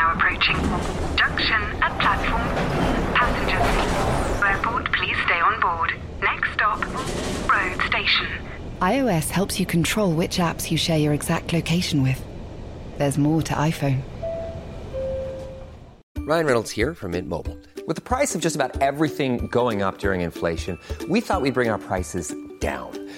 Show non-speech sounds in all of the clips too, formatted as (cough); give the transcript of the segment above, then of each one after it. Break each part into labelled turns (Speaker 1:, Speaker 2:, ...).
Speaker 1: now approaching. Junction at platform. Passengers. Airport, please stay on board. Next stop, road station.
Speaker 2: iOS helps you control which apps you share your exact location with. There's more to iPhone.
Speaker 3: Ryan Reynolds here from Mint Mobile. With the price of just about everything going up during inflation, we thought we'd bring our prices down.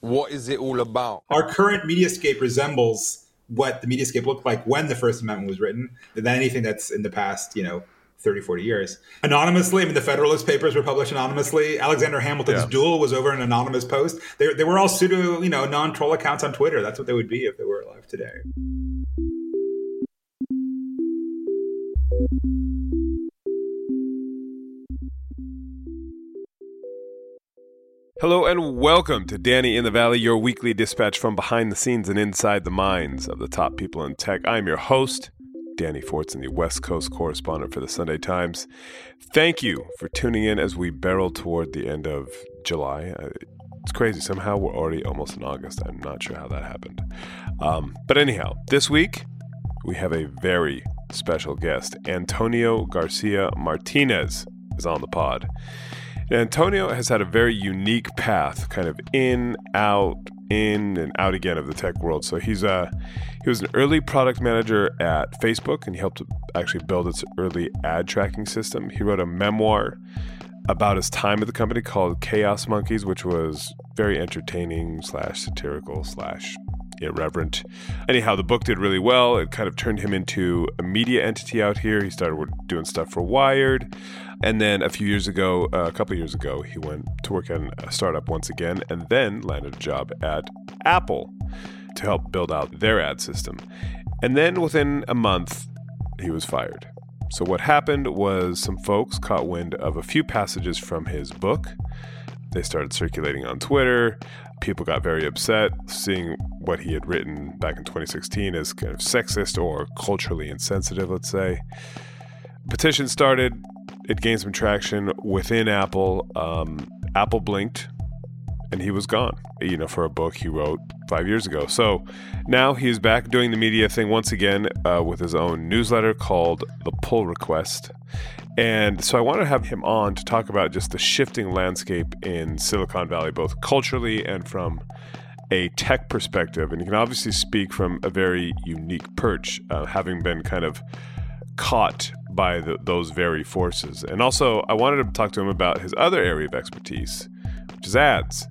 Speaker 4: What is it all about?
Speaker 5: Our current mediascape resembles what the mediascape looked like when the First Amendment was written than anything that's in the past, you know, 30, 40 years. Anonymously, I mean, the Federalist Papers were published anonymously. Alexander Hamilton's
Speaker 4: Yeah.
Speaker 5: duel was over an anonymous post. They, they were all pseudo, you know, non-troll accounts on Twitter. That's what they would be if they were alive today.
Speaker 6: Hello and welcome to Danny in the Valley, your weekly dispatch from behind the scenes and inside the minds of the top people in tech. I'm your host, Danny Fortson, the West Coast correspondent for the Sunday Times. Thank you for tuning in as we barrel toward the end of July. Uh, It's crazy. Somehow we're already almost in August. I'm not sure how that happened. Um, but anyhow, this week we have a very special guest. Antonio Garcia Martinez is on the pod. Antonio has had a very unique path, kind of in, out, in, and out again of the tech world. So he's a he was an early product manager at Facebook, and he helped actually build its early ad tracking system. He wrote a memoir about his time at the company called Chaos Monkeys, which was very entertaining slash satirical slash irreverent. Anyhow, the book did really well. It kind of turned him into a media entity out here. He started doing stuff for Wired. And then a few years ago, uh, a couple years ago, he went to work on a startup once again and then landed a job at Apple to help build out their ad system. And then within a month, he was fired. So, what happened was some folks caught wind of a few passages from his book. They started circulating on Twitter. People got very upset seeing what he had written back in 2016 as kind of sexist or culturally insensitive, let's say. Petition started, it gained some traction within Apple. Um, Apple blinked and he was gone, you know, for a book he wrote five years ago. So now he's back doing the media thing once again uh, with his own newsletter called The Pull Request. And so I want to have him on to talk about just the shifting landscape in Silicon Valley, both culturally and from a tech perspective. And he can obviously speak from a very unique perch, uh, having been kind of caught by the, those very forces. And also, I wanted to talk to him about his other area of expertise, which is ads.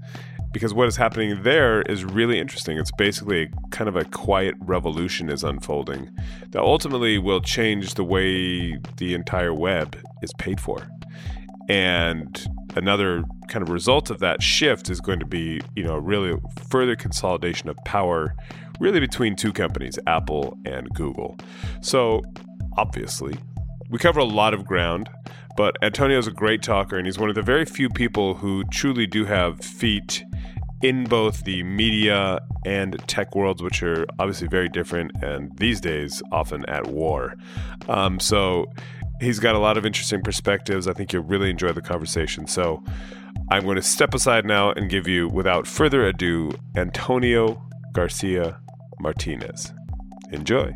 Speaker 6: Because what is happening there is really interesting. It's basically kind of a quiet revolution is unfolding that ultimately will change the way the entire web is paid for. And another kind of result of that shift is going to be, you know, really further consolidation of power, really between two companies, Apple and Google. So, obviously, we cover a lot of ground, but Antonio's a great talker, and he's one of the very few people who truly do have feet in both the media and tech worlds, which are obviously very different and these days often at war. Um, so he's got a lot of interesting perspectives. I think you'll really enjoy the conversation. So I'm going to step aside now and give you, without further ado, Antonio Garcia Martinez. Enjoy.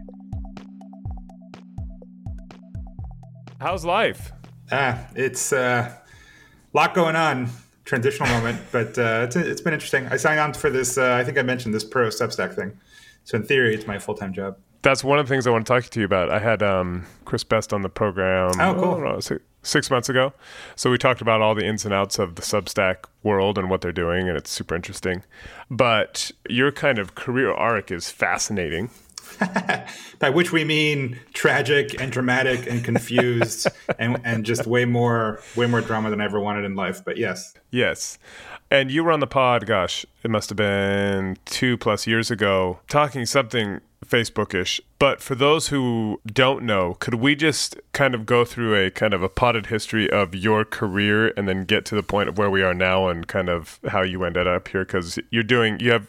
Speaker 6: How's life?
Speaker 5: Ah, it's uh, a lot going on. Transitional moment, (laughs) but uh, it's, it's been interesting. I signed on for this. Uh, I think I mentioned this pro Substack thing. So in theory, it's my full time job.
Speaker 6: That's one of the things I want to talk to you about. I had um, Chris Best on the program.
Speaker 5: Oh, cool.
Speaker 6: I don't know, six, six months ago. So we talked about all the ins and outs of the Substack world and what they're doing, and it's super interesting. But your kind of career arc is fascinating. (laughs)
Speaker 5: By which we mean tragic and dramatic and confused (laughs) and, and just way more way more drama than I ever wanted in life. But yes,
Speaker 6: Yes. And you were on the pod, gosh, it must have been two plus years ago, talking something Facebookish. But for those who don't know, could we just kind of go through a kind of a potted history of your career and then get to the point of where we are now and kind of how you ended up here? Because you're doing, you have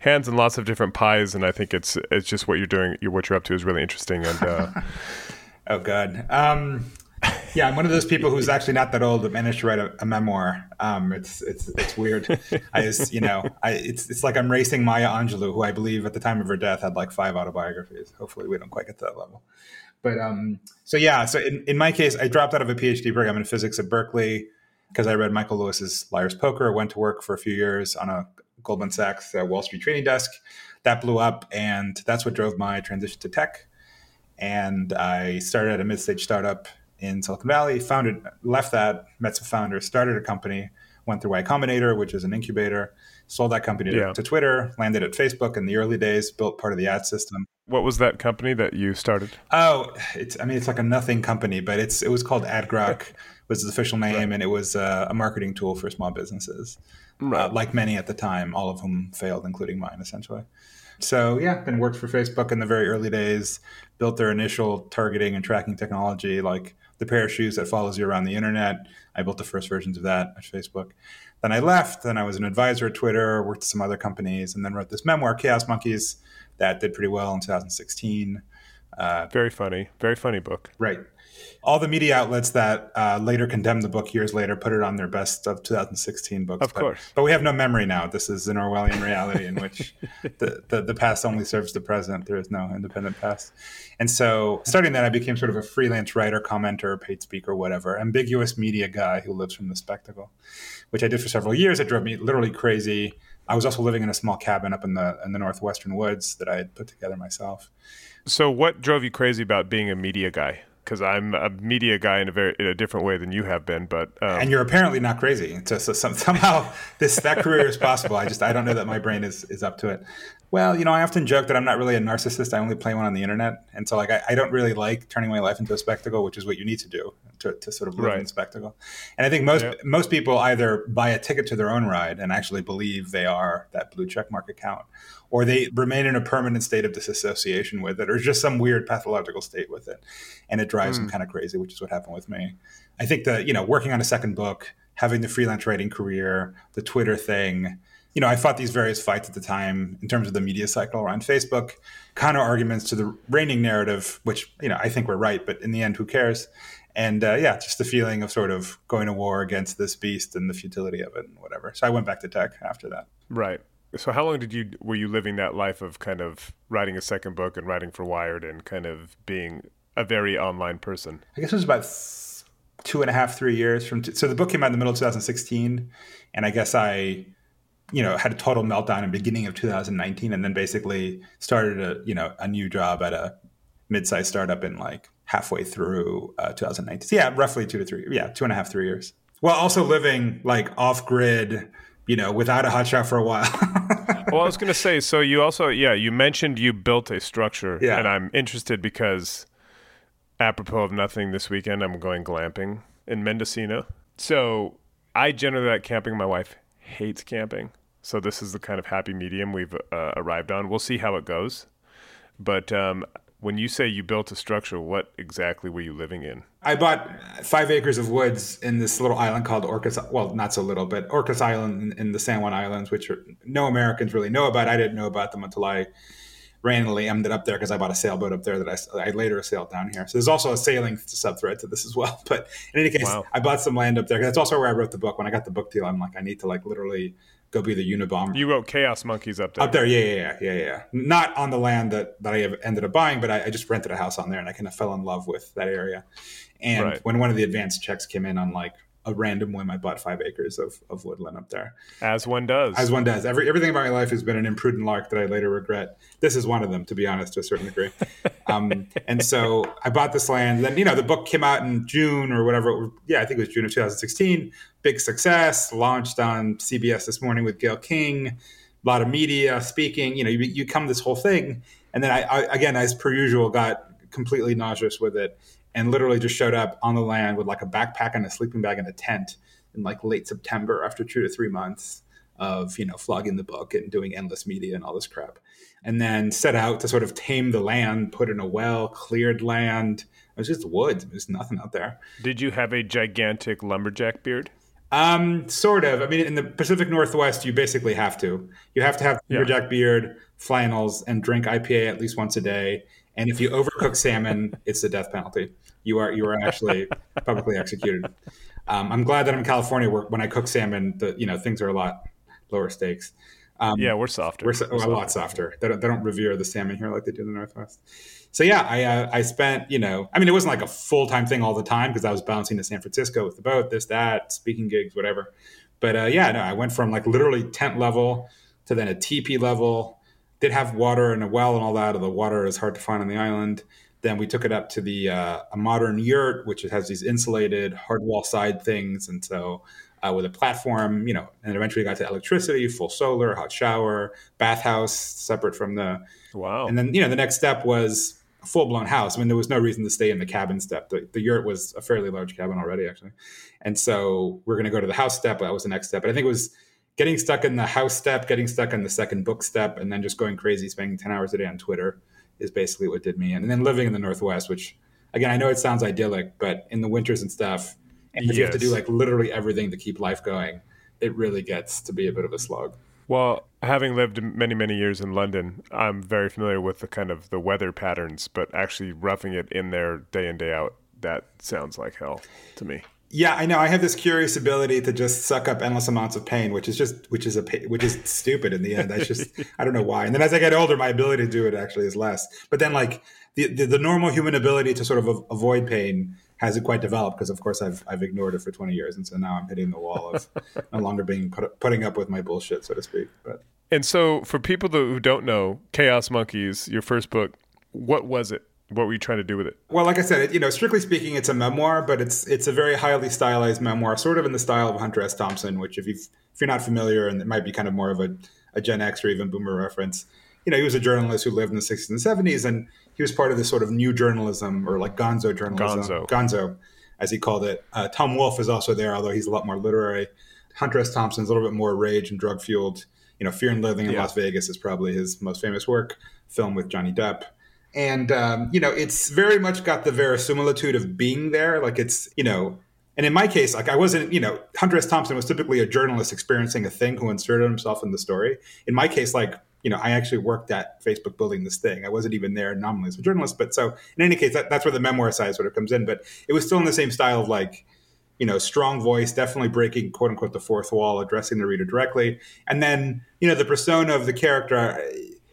Speaker 6: hands in lots of different pies, and I think it's it's just what you're doing, what you're up to is really interesting. And uh, (laughs)
Speaker 5: oh god, um, yeah, I'm one of those people who's actually not that old but managed to write a, a memoir. Um, it's it's it's weird. I just you know, I it's it's like I'm racing Maya Angelou, who I believe at the time of her death had like five autobiographies. Hopefully, we don't quite get to that level. But um, so yeah, so in, in my case, I dropped out of a PhD program in physics at Berkeley because I read Michael Lewis's Liar's Poker. Went to work for a few years on a Goldman Sachs uh, Wall Street trading desk. That blew up, and that's what drove my transition to tech. And I started at a mid-stage startup in Silicon Valley, founded, left that, met some founders, started a company, went through Y Combinator, which is an incubator, sold that company to, yeah. to, Twitter, landed at Facebook in the early days, built part of the ad system.
Speaker 6: What was that company that you started?
Speaker 5: Oh, it's I mean it's like a nothing company, but it's it was called AdGrok (laughs) was its official name, right. and it was uh, a marketing tool for small businesses, right. uh, like many at the time, all of whom failed, including mine, essentially. So yeah, then worked for Facebook in the very early days, built their initial targeting and tracking technology, like the pair of shoes that follows you around the internet. I built the first versions of that at Facebook. Then I left. Then I was an advisor at Twitter, worked at some other companies, and then wrote this memoir, Chaos Monkeys, that did pretty well in 2016.
Speaker 6: Uh, very funny, very funny book.
Speaker 5: Right all the media outlets that uh, later condemned the book years later put it on their best of 2016 books.
Speaker 6: Of
Speaker 5: but,
Speaker 6: course.
Speaker 5: But we have no memory now. This is an Orwellian reality in which (laughs) the, the, the, past only serves the present. There is no independent past. And so starting that, I became sort of a freelance writer, commenter, paid speaker, whatever, ambiguous media guy who lives from the spectacle, which I did for several years. It drove me literally crazy. I was also living in a small cabin up in the in the northwestern woods that I had put together myself.
Speaker 6: So, what drove you crazy about being a media guy? Because I'm a media guy in a very in a different way than you have been. But
Speaker 5: um, and you're apparently not crazy. So, so some, somehow this that career is possible. I just I don't know that my brain is is up to it. Well, you know, I often joke that I'm not really a narcissist. I only play one on the internet, and so like I, I don't really like turning my life into a spectacle, which is what you need to do to, to sort of live right. in spectacle. And I think most most people either buy a ticket to their own ride and actually believe they are that blue check mark account, or they remain in a permanent state of disassociation with it, or just some weird pathological state with it, and it drives mm. them kind of crazy, which is what happened with me. I think that you know, working on a second book, having the freelance writing career, the Twitter thing you know, I fought these various fights at the time in terms of the media cycle around Facebook, counter arguments to the reigning narrative, which, you know, I think we're right, but in the end, who cares? And uh, yeah, just the feeling of sort of going to war against this beast and the futility of it and whatever. So I went back to tech after that.
Speaker 6: Right. So how long did you were you living that life of kind of writing a second book and writing for Wired and kind of being a very online person?
Speaker 5: I guess it was about two and a half, three years from. T- so the book came out in the middle of 2016, and I guess I you know had a total meltdown in beginning of 2019 and then basically started a you know a new job at a mid-sized startup in like halfway through uh, 2019 so yeah roughly two to three yeah two and a half three years. While also living like off grid you know without a hotshot for a while. (laughs)
Speaker 6: Well i was going to say so you also yeah you mentioned you built a structure. Yeah. and i'm interested because apropos of nothing this weekend i'm going glamping in mendocino. So i generally like camping. My wife hates camping. So this is the kind of happy medium we've uh, arrived on. We'll see how it goes. But um, when you say you built a structure, what exactly were you living in?
Speaker 5: I bought five acres of woods in this little island called Orcas. Well, not so little, but Orcas Island in, the San Juan Islands, which are, no Americans really know about. I didn't know about them until I randomly ended up there because I bought a sailboat up there that I, I later sailed down here. So there's also a sailing subthread to this as well. (laughs) But in any case, wow. I bought some land up there. That's also where I wrote the book. When I got the book deal, I'm like, I need to like literally go be the Unabomber.
Speaker 6: You wrote Chaos Monkeys up there.
Speaker 5: Up there, yeah, yeah, yeah, yeah, yeah. Not on the land that, that I have ended up buying, but I, I just rented a house on there and I kind of fell in love with that area. And right. when one of the advanced checks came in on like a random whim, I bought five acres of, of woodland up there.
Speaker 6: As one does.
Speaker 5: As one does. Every everything about my life has been an imprudent lark that I later regret. This is one of them, to be honest, to a certain degree. (laughs) um, and so I bought this land. Then you know the book came out in June or whatever. Yeah, I think it was June of 2016. Big success. Launched on CBS this morning with Gayle King. A lot of media speaking. You know, you, you come this whole thing, and then I, I again, as per usual, got completely nauseous with it and literally just showed up on the land with like a backpack and a sleeping bag and a tent in like late September after two to three months. of you know flogging the book and doing endless media and all this crap and then set out to sort of tame the land put in a well cleared land it was just woods there's nothing out there
Speaker 6: Did you have a gigantic lumberjack beard?
Speaker 5: Um sort of. I mean in the pacific northwest you basically have to. You have to have
Speaker 6: Yeah.
Speaker 5: lumberjack beard flannels and drink ipa at least once a day. And if you overcook (laughs) salmon it's the death penalty. You are you are actually publicly executed. Um, i'm glad that i'm in california where when i cook salmon the you know things are a lot lower stakes um,
Speaker 6: Yeah, we're softer.
Speaker 5: we're, so, a lot softer. They don't, they don't revere the salmon here like they do in the Northwest. So yeah, I uh, I spent you know I mean it wasn't like a full time thing all the time because I was bouncing to San Francisco with the boat, this that, speaking gigs, whatever. But uh, yeah, no, I went from like literally tent level to then a teepee level. Did have water and a well and all that. Although the water is hard to find on the island. Then we took it up to the uh, a modern yurt, which has these insulated hard wall side things, and so uh, with a platform, you know, and eventually got to electricity, full solar, hot shower, bathhouse separate from the.
Speaker 6: Wow.
Speaker 5: And then you know the next step was a full blown house. I mean, there was no reason to stay in the cabin step. The, the yurt was a fairly large cabin already, actually, and so we're going to go to the house step. That was the next step. But I think it was getting stuck in the house step, getting stuck in the second book step, and then just going crazy, spending ten hours a day on Twitter is basically what did me in. And then living in the Northwest, which again I know it sounds idyllic, but in the winters and stuff, and if you have to do like literally everything to keep life going, it really gets to be a bit of a slog.
Speaker 6: Well, having lived many, many years in London, I'm very familiar with the kind of the weather patterns, but actually roughing it in there day in, day out, that sounds like hell to me.
Speaker 5: Yeah, I know. I have this curious ability to just suck up endless amounts of pain, which is just which is a which is stupid in the end. That's just (laughs) I don't know why. And then as I get older, my ability to do it actually is less. But then like the the, the normal human ability to sort of avoid pain hasn't quite developed because of course I've I've ignored it for 20 years and so now I'm hitting the wall of (laughs) no longer being put, putting up with my bullshit so to speak. But
Speaker 6: And so, for people who don't know, Chaos Monkeys, your first book, what was it? What were you trying to do with it?
Speaker 5: Well, like I said, it, you know, strictly speaking, it's a memoir, but it's it's a very highly stylized memoir, sort of in the style of Hunter S. Thompson. Which, if you if you're not familiar, and it might be kind of more of a, a Gen X or even Boomer reference, you know, he was a journalist who lived in the 60s and 70s, and he was part of this sort of new journalism or like Gonzo journalism,
Speaker 6: Gonzo.
Speaker 5: Gonzo, as he called it. Uh, Tom Wolfe is also there, although he's a lot more literary. Hunter S. Thompson's a little bit more rage and drug fueled. You know, Fear and Loathing in
Speaker 6: Yeah.
Speaker 5: Las Vegas is probably his most famous work, film with Johnny Depp and um, you know it's very much got the verisimilitude of being there like it's you know and in my case like i wasn't you know hunter s thompson was typically a journalist experiencing a thing who inserted himself in the story in my case like you know i actually worked at facebook building this thing i wasn't even there nominally as a journalist but so in any case that, that's where the memoir side sort of comes in but it was still in the same style of like you know, strong voice, definitely breaking quote unquote the fourth wall, addressing the reader directly. And then, you know, the persona of the character.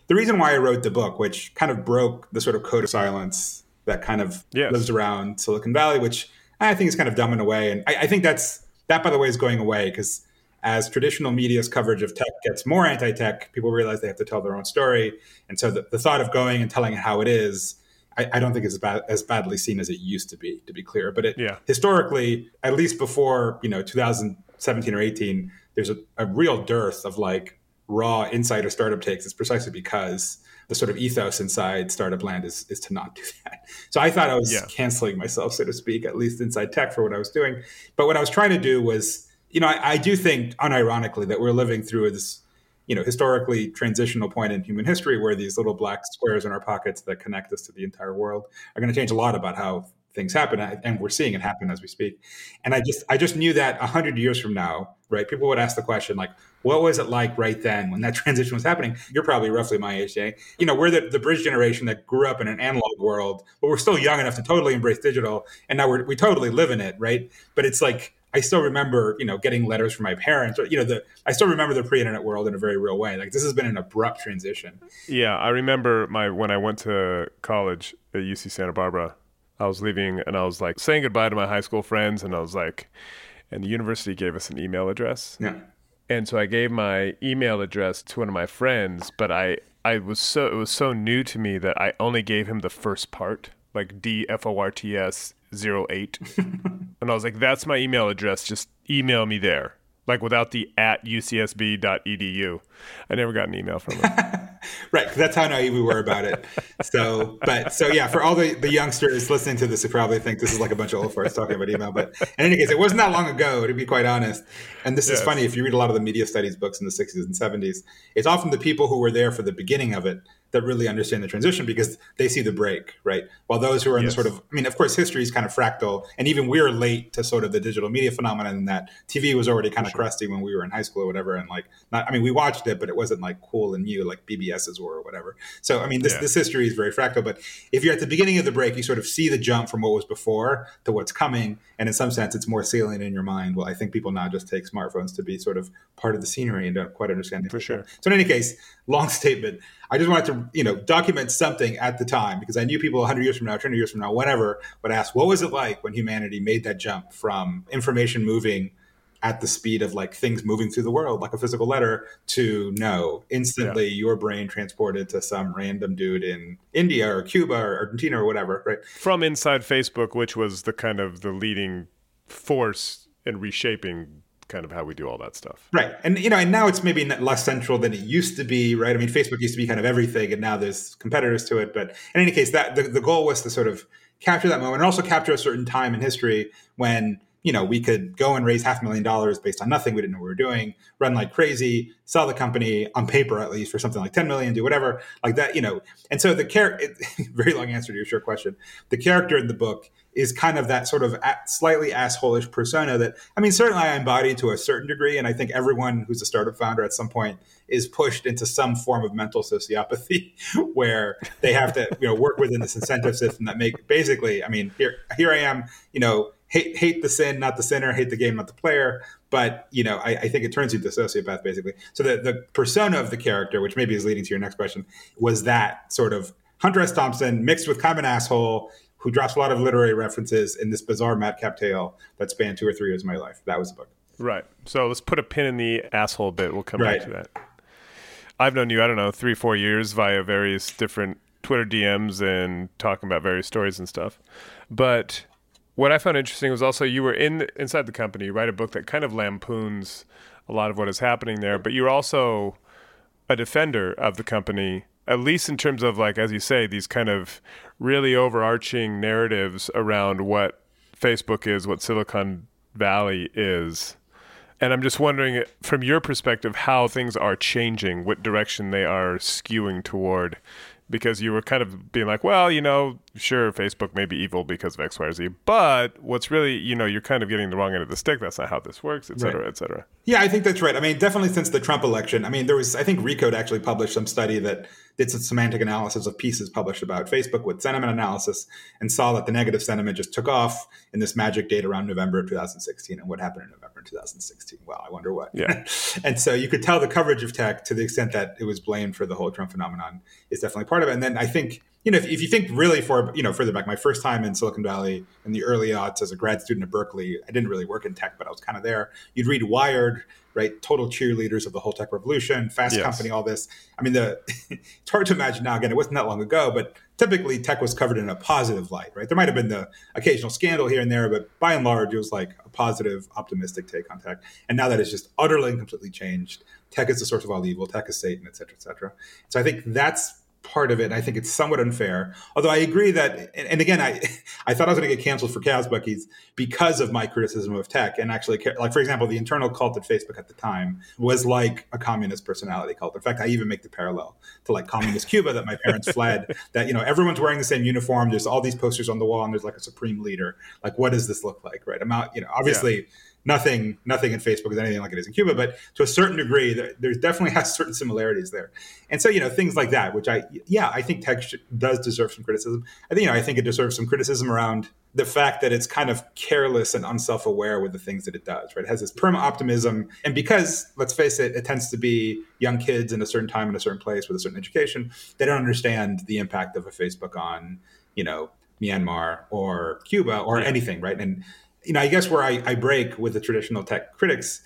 Speaker 5: The reason why I wrote the book, which kind of broke the sort of code of silence that kind of
Speaker 6: Yes.
Speaker 5: lives around Silicon Valley, which I think is kind of dumb in a way. And I, I think that's that, by the way, is going away because as traditional media's coverage of tech gets more anti-tech, people realize they have to tell their own story. And so the, the thought of going and telling it how it is I, I don't think is as, bad, as badly seen as it used to be, to be clear. But it,
Speaker 6: Yeah.
Speaker 5: historically, at least before you know 2017 or 18, there's a, a real dearth of like raw insider startup takes. It's precisely because the sort of ethos inside startup land is is to not do (laughs) that. So I thought I was
Speaker 6: Yeah.
Speaker 5: canceling myself, so to speak, at least inside tech for what I was doing. But what I was trying to do was, you know, I, I do think unironically that we're living through this you know, historically transitional point in human history where these little black squares in our pockets that connect us to the entire world are going to change a lot about how things happen and we're seeing it happen as we speak. And i just i just knew that 100 years from now right people would ask the question like what was it like right then when that (laughs) transition was happening? You're probably roughly my age Jay. you know we're the, the bridge generation that grew up in an analog world but we're still young enough to totally embrace digital and now we're, we totally live in it right? But it's like I still remember, you know, getting letters from my parents. Or, you know, the I still remember the pre-internet world in a very real way. Like this has been an abrupt transition.
Speaker 6: Yeah, I remember my when I went to college at UC Santa Barbara. I was leaving and I was like saying goodbye to my high school friends, and I was like, and the university gave us an email address,
Speaker 5: Yeah.
Speaker 6: and so I gave my email address to one of my friends, but I I was so it was so new to me that I only gave him the first part, like D F O R T S 08. (laughs) and I was like, that's my email address. Just email me there. Like without the at ucsb.edu. I never got an email from him. (laughs)
Speaker 5: right. That's how naive we were about it. So, but so yeah, for all the, the youngsters listening to this, they probably think this is like a bunch of old farts talking about email. But in any case, it wasn't that long ago, to be quite honest. And this yes. is funny. If you read a lot of the media studies books in the 60s and 70s, it's often the people who were there for the beginning of it that really understand the transition because they see the break, right? While those who are in yes. the sort of, I mean, of course, history is kind of fractal, and even we're late to sort of the digital media phenomenon. And that TV was already kind of sure. crusty when we were in high school or whatever, and like, not, I mean, we watched it, but it wasn't like cool and new like BBS's were or whatever. So, I mean, this yeah. this history is very fractal. But if you're at the beginning of the break, you sort of see the jump from what was before to what's coming, and in some sense, it's more salient in your mind. Well, I think people now just take smartphones to be sort of part of the scenery and don't quite understand. It.
Speaker 6: For sure.
Speaker 5: So, in any case, long (laughs) statement. I just wanted to, you know, document something at the time because I knew people 100 years from now, 200 years from now, whatever, would ask, what was it like when humanity made that jump from information moving at the speed of like things moving through the world, like a physical letter, to no, instantly yeah. your brain transported to some random dude in India or Cuba or Argentina or whatever, right?
Speaker 6: From inside Facebook, which was the kind of the leading force in reshaping kind of how we do all that stuff.
Speaker 5: Right. And you know, and now it's maybe less central than it used to be, right? I mean, Facebook used to be kind of everything and now there's competitors to it, but in any case that the, the goal was to sort of capture that moment and also capture a certain time in history when you know, we could go and raise half a million dollars based on nothing. We didn't know what we were doing, run like crazy, sell the company on paper at least for something like 10 million, do whatever like that, you know. And so the character, (laughs) very long answer to your short question. The character in the book is kind of that sort of slightly assholish persona that, I mean, certainly I embody to a certain degree. And I think everyone who's a startup founder at some point is pushed into some form of mental sociopathy (laughs) where they have to, you know, work within this incentive system that make basically, I mean, here, here I am, you know, hate hate the sin, not the sinner, hate the game, not the player. But you know, I, I think it turns you to a sociopath basically. So the the persona of the character, which maybe is leading to your next question, was that sort of Hunter S. Thompson mixed with kind of an asshole who drops a lot of literary references in this bizarre madcap tale that spanned two or three years of my life. That was the book.
Speaker 6: Right. So let's put a pin in the asshole bit. We'll come right. back to that. I've known you, I don't know, three, four years via various different Twitter DMs and talking about various stories and stuff. But what I found interesting was also you were in inside the company. You write a book that kind of lampoons a lot of what is happening there, but you're also a defender of the company, at least in terms of like as you say, these kind of really overarching narratives around what Facebook is, what Silicon Valley is. And I'm just wondering, from your perspective, how things are changing, what direction they are skewing toward because you were kind of being like, well, you know, sure, Facebook may be evil because of X, Y, or Z, but what's really, you know, you're kind of getting the wrong end of the stick. That's not how this works, et cetera, right. et cetera.
Speaker 5: Yeah, I think that's right. I mean, definitely since the Trump election, I mean, there was, I think Recode actually published some study that did some semantic analysis of pieces published about Facebook with sentiment analysis and saw that the negative sentiment just took off in this magic date around November of 2016. And what happened in November 2016? Well, I wonder what.
Speaker 6: Yeah. (laughs)
Speaker 5: and so you could tell the coverage of tech to the extent that it was blamed for the whole Trump phenomenon is definitely part of it. And then I think you know, if, if, you think really for you know further back, my first time in Silicon Valley in the early aughts as a grad student at Berkeley, I didn't really work in tech, but I was kind of there. You'd read Wired, right? Total cheerleaders of the whole tech revolution, Fast yes. Company, all this. I mean, the (laughs) it's hard to imagine now. Again, it wasn't that long ago, but typically tech was covered in a positive light, right? There might have been the occasional scandal here and there, but by and large, it was like a positive, optimistic take on tech. And now that it's just utterly and completely changed. Tech is the source of all evil. Tech is Satan, et cetera, et cetera. So I think that's part of it. I think it's somewhat unfair. Although I agree that, and, again, I (laughs) I thought I was going to get canceled for Chaos Monkeys because of my criticism of tech. And actually, like for example, the internal cult at Facebook at the time was like a communist personality cult. In fact, I even make the parallel to like communist Cuba that my parents fled. (laughs) That you know everyone's wearing the same uniform. There's all these posters on the wall, and there's like a supreme leader. Like, what does this look like? Right? I'm out. You know, obviously. Yeah nothing nothing in Facebook is anything like it is in Cuba, but to a certain degree, there, there's definitely (laughs) has certain similarities there. And so you know things like that, which I yeah I think tech does deserve some criticism. I think you know I think it deserves some criticism around the fact that it's kind of careless and unself-aware with the things that it does. Right, it has this perma optimism, and because let's face it, it tends to be young kids in a certain time in a certain place with a certain education. They don't understand the impact of a Facebook on you know Myanmar or Cuba or yeah. anything, right? And you know, I guess where I, I break with the traditional tech critics,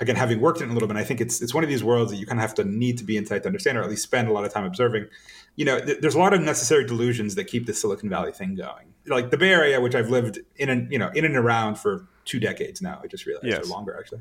Speaker 5: again, having worked in a little bit, I think it's it's one of these worlds that you kind of have to need to be inside to understand, or at least spend a lot of time observing. You know, th- there's a lot of necessary delusions that keep the Silicon Valley thing going. Like the Bay Area, which I've lived in and you know in and around for two decades now. I just realized,
Speaker 6: Yes.
Speaker 5: or longer actually,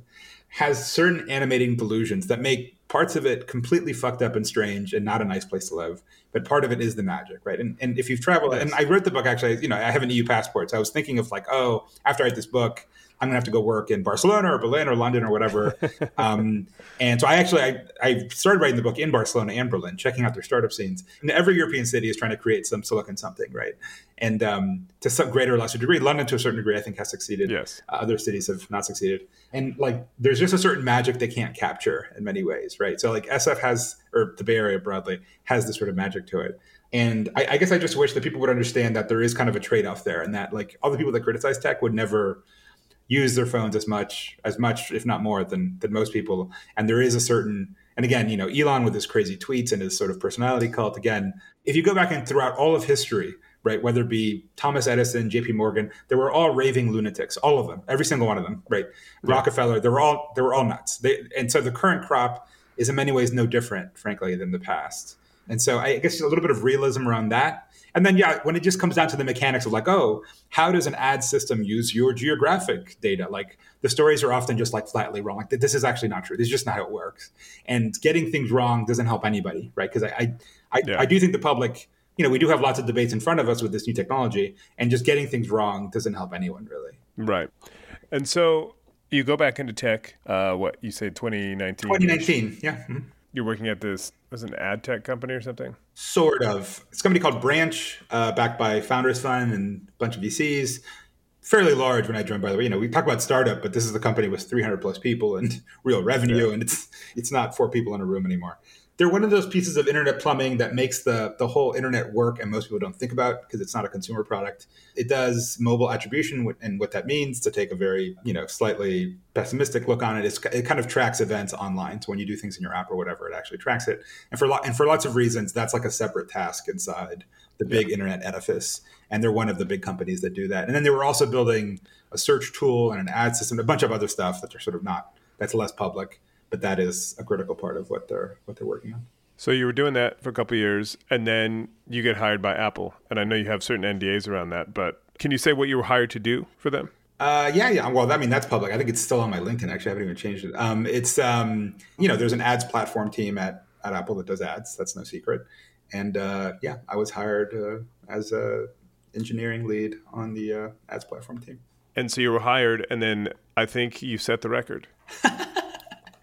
Speaker 5: has certain animating delusions that make parts of it completely fucked up and strange and not a nice place to live. But part of it is the magic, right? And and if you've traveled, and I wrote the book actually, you know, I have an EU passport, so I was thinking of like, oh, after I write this book. I'm gonna have to go work in Barcelona or Berlin or London or whatever. (laughs) um, and so I actually I, I started writing the book in Barcelona and Berlin, checking out their startup scenes. And every European city is trying to create some silicon something, right? And um, to some greater or lesser degree, London to a certain degree, I think has succeeded.
Speaker 6: Yes.
Speaker 5: Uh, other cities have not succeeded. And like, there's just a certain magic they can't capture in many ways, right? So like SF has, or the Bay Area broadly, has this sort of magic to it. And I, I guess I just wish that people would understand that there is kind of a trade-off there, and that like all the people that criticize tech would never use their phones as much as much if not more than than most people. And there is a certain and again you know elon with his crazy tweets and his sort of personality cult again if you go back and throughout all of history right whether it be thomas edison jp morgan they were all raving lunatics all of them every single one of them right? Rockefeller they were all they were all nuts. They, and so the current crop is in many ways no different frankly than the past. And so i guess a little bit of realism around that and then, yeah, when it just comes down to the mechanics of like, oh, how does an ad system use your geographic data? Like the stories are often just like flatly wrong. Like this is actually not true. This is just not how it works. And getting things wrong doesn't help anybody, right? Because I, I, I,
Speaker 6: Yeah.
Speaker 5: I do think the public, you know, we do have lots of debates in front of us with this new technology, and just getting things wrong doesn't help anyone really.
Speaker 6: Right. And so you go back into tech, uh, what you say 2019?
Speaker 5: 2019, yeah. mhm.
Speaker 6: You're working at this, was it an ad tech company or something?
Speaker 5: Sort of. It's a company called Branch, uh, backed by Founders Fund and a bunch of VCs. Fairly large when I joined, by the way. You know, we talk about startup, but this is a company with 300 plus people and (laughs) real revenue, and it's it's not four people in a room anymore. They're one of those pieces of internet plumbing that makes the the whole internet work, and most people don't think about because it's not a consumer product. It does mobile attribution, and what that means to take a very you know slightly pessimistic look on it. it is it kind of tracks events online. So when you do things in your app or whatever, it actually tracks it. And for lo- and for lots of reasons, that's like a separate task inside the big internet edifice. And they're one of the big companies that do that. And then they were also building a search tool and an ad system, a bunch of other stuff that are sort of not that's less public, but that is a critical part of what they're what they're working on.
Speaker 6: So you were doing that for a couple of years, and then you get hired by Apple. And I know you have certain NDAs around that, but can you say what you were hired to do for them?
Speaker 5: Uh, yeah, yeah. Well, I mean, that's public. I think it's still on my LinkedIn. Actually, I haven't even changed it. Um, it's um, you know, there's an ads platform team at at Apple that does ads. That's no secret. And uh, yeah, I was hired uh, as a engineering lead on the uh, ads platform team.
Speaker 6: And so you were hired, and then I think you set the record. (laughs)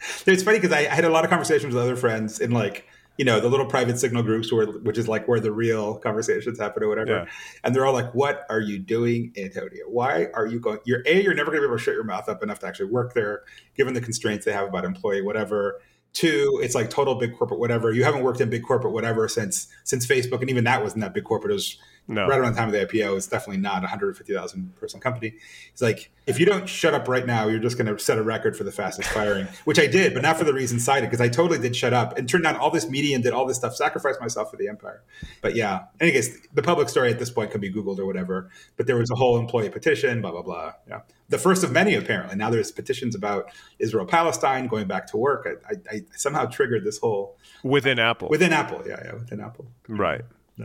Speaker 6: (laughs)
Speaker 5: It's funny because I, I had a lot of conversations with other friends in like you know the little private signal groups where which is like where the real conversations happen or whatever.
Speaker 6: Yeah.
Speaker 5: And they're all like, "What are you doing, Antonio? Why are you going? You're a you're never going to be able to shut your mouth up enough to actually work there, given the constraints they have about employee whatever." Two, it's like total big corporate whatever. You haven't worked in big corporate whatever since since Facebook, and even that wasn't that big corporate. It was
Speaker 6: No.
Speaker 5: right around the time of the IPO. It's definitely not a 150,000 person company. It's like, if you don't shut up right now, you're just going to set a record for the fastest firing, (laughs) which I did, but not for the reason cited, because I totally did shut up and turned down all this media and did all this stuff, sacrificed myself for the empire. But yeah, in any case, the public story at this point could be Googled or whatever, but there was a whole employee petition, blah, blah, blah. Yeah. The first of many, apparently. Now there's petitions about Israel Palestine, going back to work. I, I, I somehow triggered this whole
Speaker 6: Within Apple.
Speaker 5: within Apple. Yeah, yeah, within Apple.
Speaker 6: right.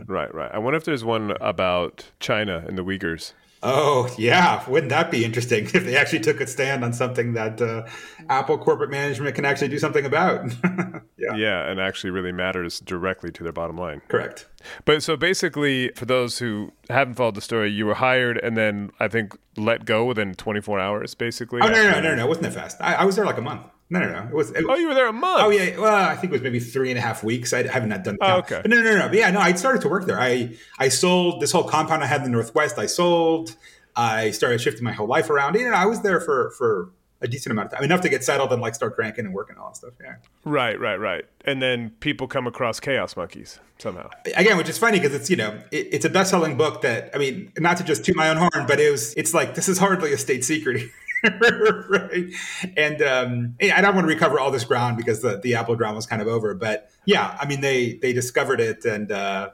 Speaker 6: Right, right. I wonder if there's one about China and the Uyghurs.
Speaker 5: Oh yeah, wouldn't that be interesting (laughs) if they actually took a stand on something that uh, Apple corporate management can actually do something about? (laughs) yeah,
Speaker 6: Yeah, and actually really matters directly to their bottom line.
Speaker 5: correct.
Speaker 6: But so basically, for those who haven't followed the story, you were hired and then I think let go within 24 hours, basically.
Speaker 5: Oh no, no, no, no, no, it wasn't that fast. I, I was there like a month. No, no, no. It was. It,
Speaker 6: Oh, you were there a month.
Speaker 5: Oh yeah, well, I think it was maybe three and a half weeks. I haven't done. The
Speaker 6: Oh,
Speaker 5: count.
Speaker 6: okay.
Speaker 5: But no, no, no. But yeah, no. I started to work there. I I sold this whole compound I had in the Northwest. I sold. I started shifting my whole life around. You know, I was there for for a decent amount of time, enough to get settled and like start cranking and working and all that stuff. Yeah.
Speaker 6: Right, right, right. And then people come across Chaos Monkeys somehow.
Speaker 5: again, which is funny because it's you know it, it's a best selling book that I mean not to just toot my own horn, but it was it's like this is hardly a state secret. (laughs) right and um i don't want to recover all this ground because the, the apple drama was kind of over but yeah i mean they they discovered it and uh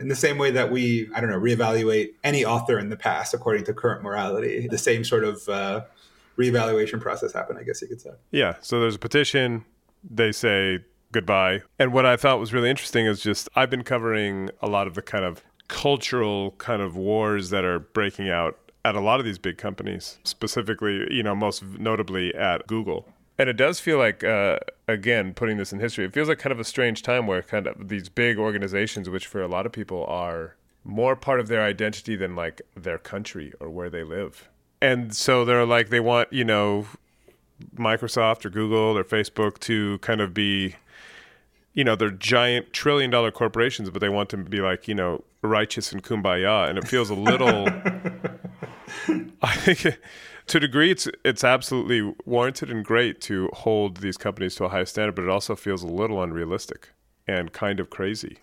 Speaker 5: in the same way that we i don't know reevaluate any author in the past according to current morality the same sort of uh reevaluation process happened i guess you could say
Speaker 6: Yeah. So there's a petition. They say goodbye. And what I thought was really interesting is just I've been covering a lot of the kind of cultural kind of wars that are breaking out at a lot of these big companies, specifically, you know, most notably at Google. And it does feel like, uh, again, putting this in history, it feels like kind of a strange time where kind of these big organizations, which for a lot of people are more part of their identity than like their country or where they live. And so they're like, they want, you know, Microsoft or Google or Facebook to kind of be, you know, they're giant trillion dollar corporations, but they want to be like, you know, righteous and kumbaya. And it feels a little, (laughs) I think (laughs) to a degree, it's it's absolutely warranted and great to hold these companies to a high standard, but it also feels a little unrealistic and kind of crazy.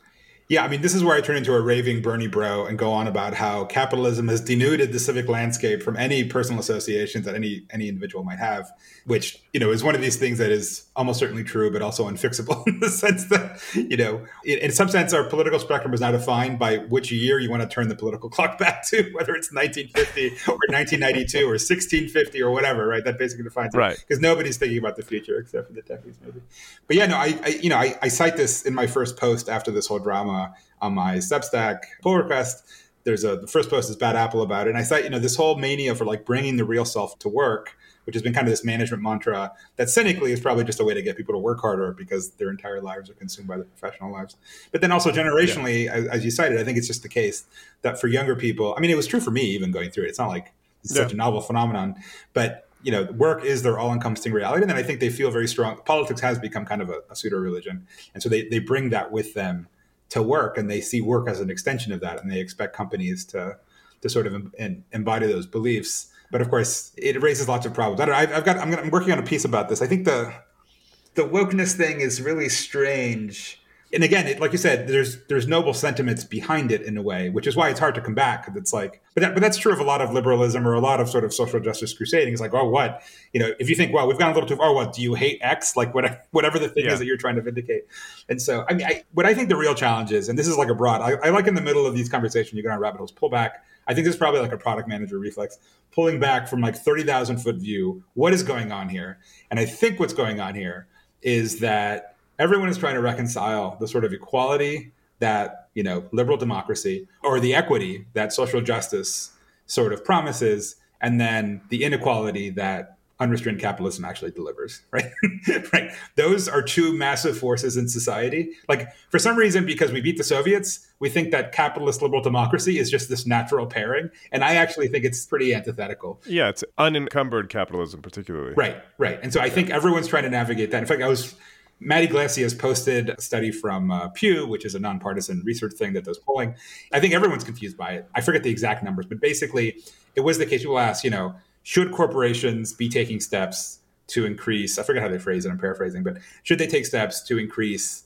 Speaker 5: Yeah, I mean, this is where I turn into a raving Bernie bro and go on about how capitalism has denuded the civic landscape from any personal associations that any any individual might have, which you know is one of these things that is almost certainly true, but also unfixable (laughs) in the sense that you know, in, in some sense, our political spectrum is now defined by which year you want to turn the political (laughs) clock back to, whether it's 1950 or 1992 or 1650 or whatever, right? That basically defines it,
Speaker 6: right?
Speaker 5: Because nobody's thinking about the future except for the techies, maybe. But yeah, no, I, I you know, I, I cite this in my first post after this whole drama on my Substack pull request. There's a the first post is Bad Apple about it, and I thought you know this whole mania for like bringing the real self to work, which has been kind of this management mantra that cynically is probably just a way to get people to work harder because their entire lives are consumed by their professional lives. But then also generationally, yeah. as, as, you cited, I think it's just the case that for younger people, I mean, it was true for me even going through it. It's not like it's yeah. such a novel phenomenon, but you know, work is their all-encompassing reality. And then I think they feel very strong. Politics has become kind of a, a pseudo religion, and so they they bring that with them to work and they see work as an extension of that and they expect companies to to sort of em, embody those beliefs but of course it raises lots of problems I don't know, I've, I've got I'm, I'm working on a piece about this i think the the wokeness thing is really strange and again, it, like you said, there's there's noble sentiments behind it in a way, which is why it's hard to combat because it's like, but that, but that's true of a lot of liberalism or a lot of sort of social justice crusading. It's like, oh, what you know, if you think, well, we've gone a little too far, what do you hate X? Like whatever, (laughs) whatever the thing yeah. is that you're trying to vindicate. And so, I mean, I, what I think the real challenge is, and this is like a broad, I, I like in the middle of these conversations, you're go on rabbit holes, pull back. I think this is probably like a product manager reflex, pulling back from like thirty thousand foot view. What is going on here? And I think what's going on here is that everyone is trying to reconcile the sort of equality that you know liberal democracy or the equity that social justice sort of promises and then the inequality that unrestrained capitalism actually delivers (laughs) right? Right. Those are two massive forces in society. Like for some reason because we beat the soviets we think that capitalist liberal democracy is just this natural pairing. And i actually think it's pretty antithetical.
Speaker 6: Yeah it's unencumbered capitalism particularly.
Speaker 5: Right right. And so i think everyone's trying to navigate that. In fact i was Matt Yglesias posted a study from uh, Pew, which is a nonpartisan research thing that does polling. I think everyone's confused by it. I forget the exact numbers, but basically, it was the case. People ask, you know, should corporations be taking steps to increase? I forget how they phrase it. I'm paraphrasing, but should they take steps to increase,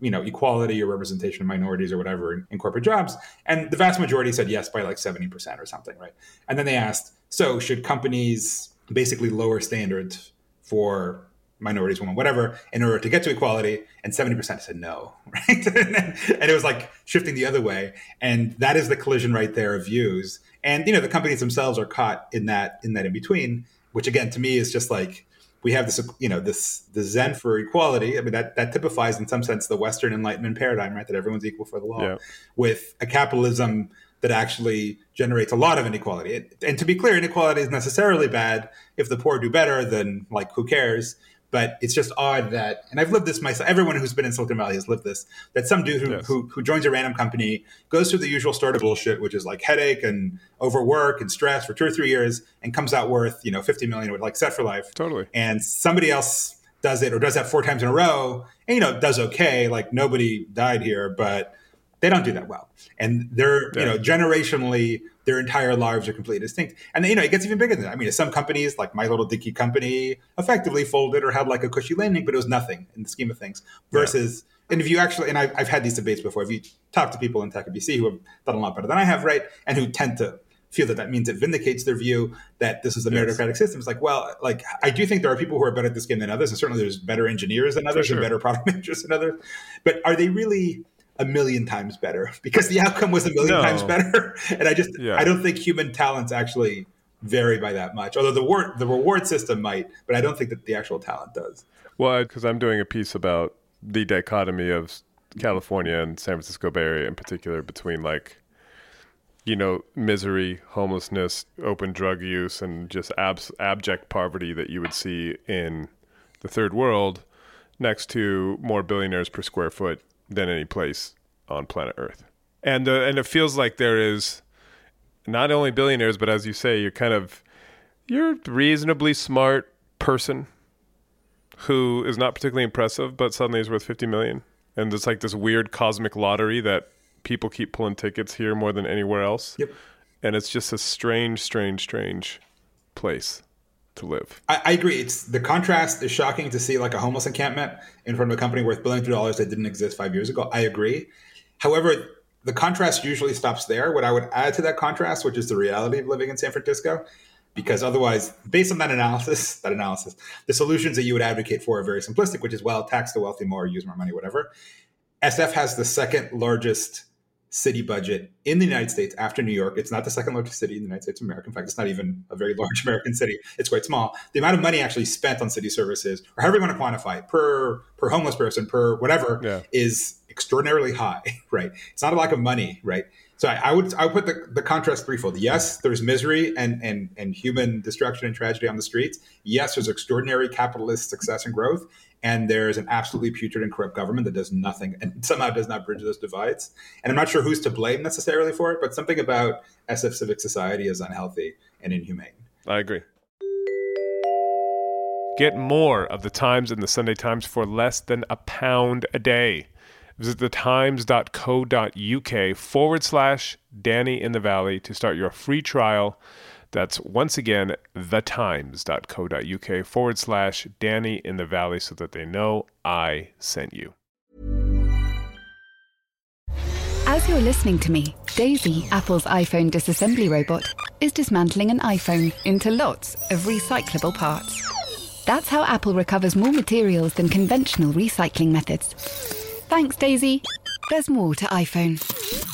Speaker 5: you know, equality or representation of minorities or whatever in, in corporate jobs? And the vast majority said yes by like 70 percent or something, right? And then they asked, so should companies basically lower standards for minorities, women, whatever, in order to get to equality. And 70% said no, (laughs) right? (laughs) and it was like shifting the other way. And that is the collision right there of views. And, you know, the companies themselves are caught in that, in that in between, which again, to me is just like, we have this, you know, this, the Zen for equality. I mean, that, that typifies in some sense the Western Enlightenment paradigm, right? That everyone's equal for the law yeah. with a capitalism that actually generates a lot of inequality. And to be clear, inequality is necessarily bad. If the poor do better, then like who cares? But it's just odd that, and I've lived this myself. Everyone who's been in Silicon Valley has lived this. That some dude who, yes. who, who joins a random company goes through the usual startup bullshit, which is like headache and overwork and stress for two or three years, and comes out worth you know fifty million, or like set for life.
Speaker 6: Totally.
Speaker 5: And somebody else does it or does that four times in a row, and you know does okay. Like nobody died here, but they don't do that well, and they're yeah. you know generationally their entire lives are completely distinct. And then, you know, it gets even bigger than that. I mean, some companies, like My Little Dicky Company, effectively folded or had like a cushy landing, but it was nothing in the scheme of things. Versus, yeah. and if you actually, and I've, I've had these debates before, if you talk to people in tech and VC who have done a lot better than I have, right, and who tend to feel that that means it vindicates their view that this is a meritocratic yes. system. It's like, well, like I do think there are people who are better at this game than others, and certainly there's better engineers than others sure. and better product (laughs) managers than others. But are they really a million times better (laughs) because the outcome was a million no. times better. (laughs) and I just yeah. I don't think human talents actually vary by that much. Although the reward the reward system might, but I don't think that the actual talent does.
Speaker 6: Well, because I'm doing a piece about the dichotomy of California and San Francisco Bay Area in particular between like you know, misery, homelessness, open drug use, and just abs- abject poverty that you would see in the third world, next to more billionaires per square foot than any place on planet Earth. And uh, and it feels like there is not only billionaires, but as you say, you're kind of you're a reasonably smart person who is not particularly impressive, but suddenly is worth 50 million. And it's like this weird cosmic lottery that people keep pulling tickets here more than anywhere else.
Speaker 5: Yep.
Speaker 6: And it's just a strange, strange, strange place to live.
Speaker 5: I, I, agree. It's the contrast is shocking to see like a homeless encampment in front of a company worth billions of dollars that didn't exist five years ago. I agree. However, the contrast usually stops there. What I would add to that contrast, which is the reality of living in San Francisco, because otherwise, based on that analysis, (laughs) that analysis, the solutions that you would advocate for are very simplistic, which is well, tax the wealthy more, use more money, whatever. SF has the second largest city budget in the United States after New York. It's not the second largest city in the United States of America. In fact, it's not even a very (laughs) large American city. It's quite small. The amount of money actually spent on city services, or however you want to quantify it, per per homeless person, per whatever, yeah. is extraordinarily high. (laughs) Right? It's not a lack of money. Right? So I, I, would I would put the, the contrast threefold. Yes, there's misery and, and and human destruction and tragedy on the streets. Yes, there's extraordinary capitalist success and growth, and there's an absolutely putrid and corrupt government that does nothing and (laughs) somehow does not bridge those divides. And I'm not sure who's to blame necessarily for it, but something about SF civic society is unhealthy and inhumane.
Speaker 6: I agree. Get more of the Times and the Sunday Times for less than a pound a day. Visit thetimes.co.uk forward slash Danny in the Valley to start your free trial. That's once again thetimes.co.uk forward slash Danny in the Valley so that they know I sent you.
Speaker 2: As you're listening to me, Daisy, Apple's iPhone disassembly robot, is dismantling an iPhone into lots of recyclable parts. That's how Apple recovers more materials than conventional recycling methods Thanks, Daisy. There's more to iPhone.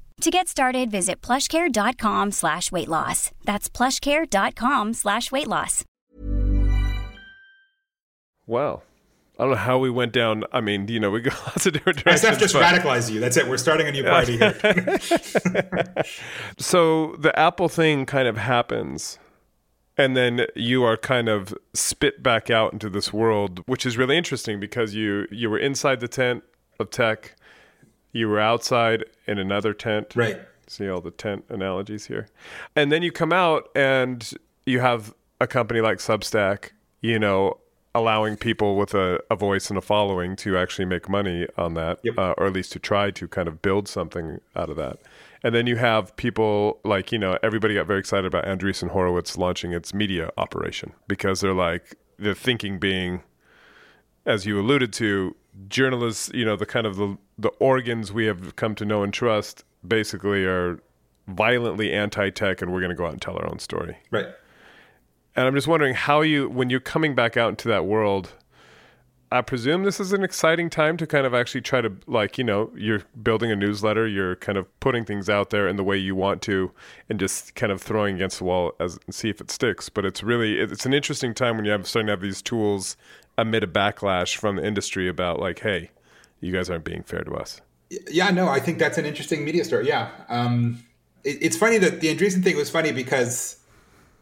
Speaker 7: To get started, visit plushcare.com slash weight loss. That's plushcare.com slash weight loss.
Speaker 6: Wow. I don't know how we went down. I mean, you know, we go (laughs) lots of different directions.
Speaker 5: SF just but... radicalized you. That's it. We're starting a new party here. (laughs)
Speaker 6: so the Apple thing kind of happens. And then you are kind of spit back out into this world, which is really interesting because you you were inside the tent of tech you were outside in another tent.
Speaker 5: Right.
Speaker 6: See all the tent analogies here. And then you come out and you have a company like Substack, you know, allowing people with a, a voice and a following to actually make money on that,
Speaker 5: yep.
Speaker 6: uh, or at least to try to kind of build something out of that. And then you have people like, you know, everybody got very excited about Andreessen Horowitz launching its media operation because they're like, the thinking being, as you alluded to, journalists, you know, the kind of the, the organs we have come to know and trust basically are violently anti-tech and we're going to go out and tell our own story.
Speaker 5: Right.
Speaker 6: And I'm just wondering how you when you're coming back out into that world, I presume this is an exciting time to kind of actually try to like, you know, you're building a newsletter, you're kind of putting things out there in the way you want to and just kind of throwing against the wall as and see if it sticks. But it's really it's an interesting time when you have starting to have these tools amid a backlash from the industry about like, hey, you guys aren't being fair to us.
Speaker 5: Yeah, no, I think that's an interesting media story. Yeah, um, it, it's funny that the Andreessen thing was funny because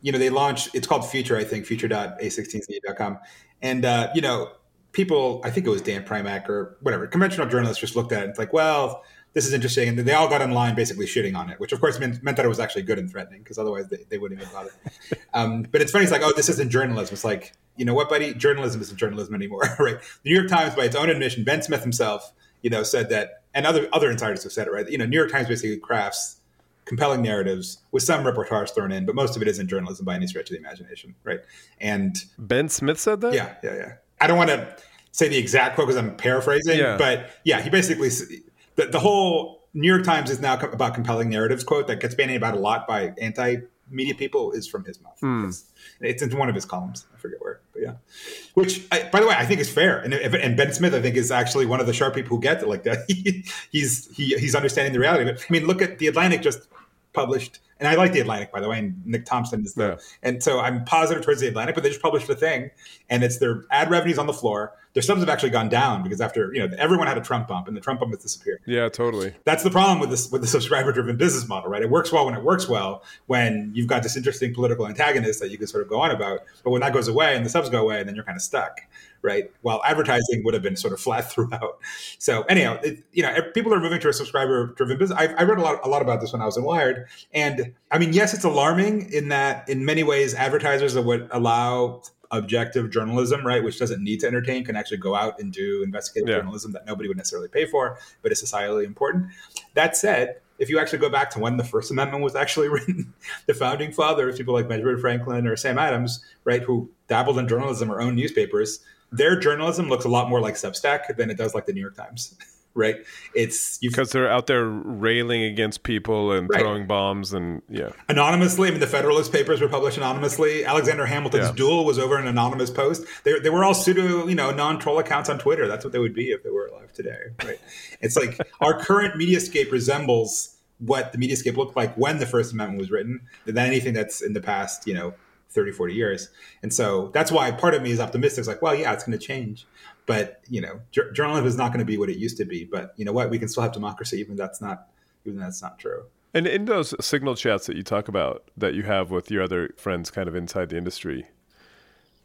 Speaker 5: you know they launched. It's called Future, I think, future.a16z.com, and uh, you know people. I think it was Dan Primack or whatever conventional journalists just looked at it and it's like, well, this is interesting. And they all got in line basically shitting on it, which of course meant, meant that it was actually good and threatening because otherwise they, they wouldn't even bother. (laughs) um, but it's funny. It's like, oh, this isn't journalism. It's like, you know what, buddy? Journalism isn't journalism anymore, (laughs) right? The New York Times, by its own admission, Ben Smith himself, you know, said that, and other other insiders have said it, right? You know, New York Times basically crafts compelling narratives with some reportage thrown in, but most of it isn't journalism by any stretch of the imagination, right? And
Speaker 6: Ben Smith said that.
Speaker 5: Yeah, yeah, yeah. I don't want to say the exact quote because I'm paraphrasing,
Speaker 6: Yeah.
Speaker 5: but yeah, he basically the, the whole New York Times is now co- about compelling narratives quote that gets bandied about a lot by anti media people is from his mouth. Hmm. It's, it's in one of his columns. I forget where, but yeah. Which, I, by the way, I think is fair. And, if, and Ben Smith, I think, is actually one of the sharp people who get it like that. (laughs) he's he, he's understanding the reality of it. I mean, look at the Atlantic just published, and I like the Atlantic, by the way. And Nick Thompson is the, and so I'm positive towards the Atlantic, but they just published a thing, and it's their ad revenues on the floor. Their subs have actually gone down because after you know everyone had a Trump bump, and the Trump bump has disappeared.
Speaker 6: Yeah, totally.
Speaker 5: That's the problem with this with the subscriber driven business model, right? It works well when it works well, when you've got this interesting political antagonist that you can sort of go on about. But when that goes away and the subs go away, then you're kind of stuck, right? While advertising would have been sort of (laughs) flat throughout. So anyhow, it, you know, people are moving to a subscriber driven business. I, I read a lot a lot about this when I was in Wired, and I mean, yes, it's alarming in that in many ways advertisers that would allow objective journalism, right, which doesn't need to entertain, can actually go out and do investigative
Speaker 6: Yeah.
Speaker 5: journalism that nobody would necessarily pay for, but is societally important. That said, if you actually go back to when the First Amendment was actually (laughs) written, the founding fathers, people like Benjamin Franklin or Sam Adams, right, who dabbled in journalism or owned newspapers, their journalism looks a lot more like Substack than it does like the New York Times, (laughs) right? It's you
Speaker 6: Because they're out there railing against people and
Speaker 5: Right.
Speaker 6: throwing bombs and yeah.
Speaker 5: anonymously. I mean, the Federalist Papers were published anonymously. Alexander Hamilton's
Speaker 6: Yeah.
Speaker 5: duel was over an anonymous post. They, they were all pseudo, you know, non-troll accounts on Twitter. That's what they would be if they were alive today, right? It's like (laughs) our current mediascape resembles what the mediascape looked like when the First Amendment was written than anything that's in the past, you know, 30, 40 years. And so that's why part of me is optimistic. It's like, well, yeah, it's going to change. But, you know, jour- journalism is not going to be what it used to be. But you know what? We can still have democracy, even that's not, even that's not true.
Speaker 6: And in those signal chats that you talk about that you have with your other friends kind of inside the industry,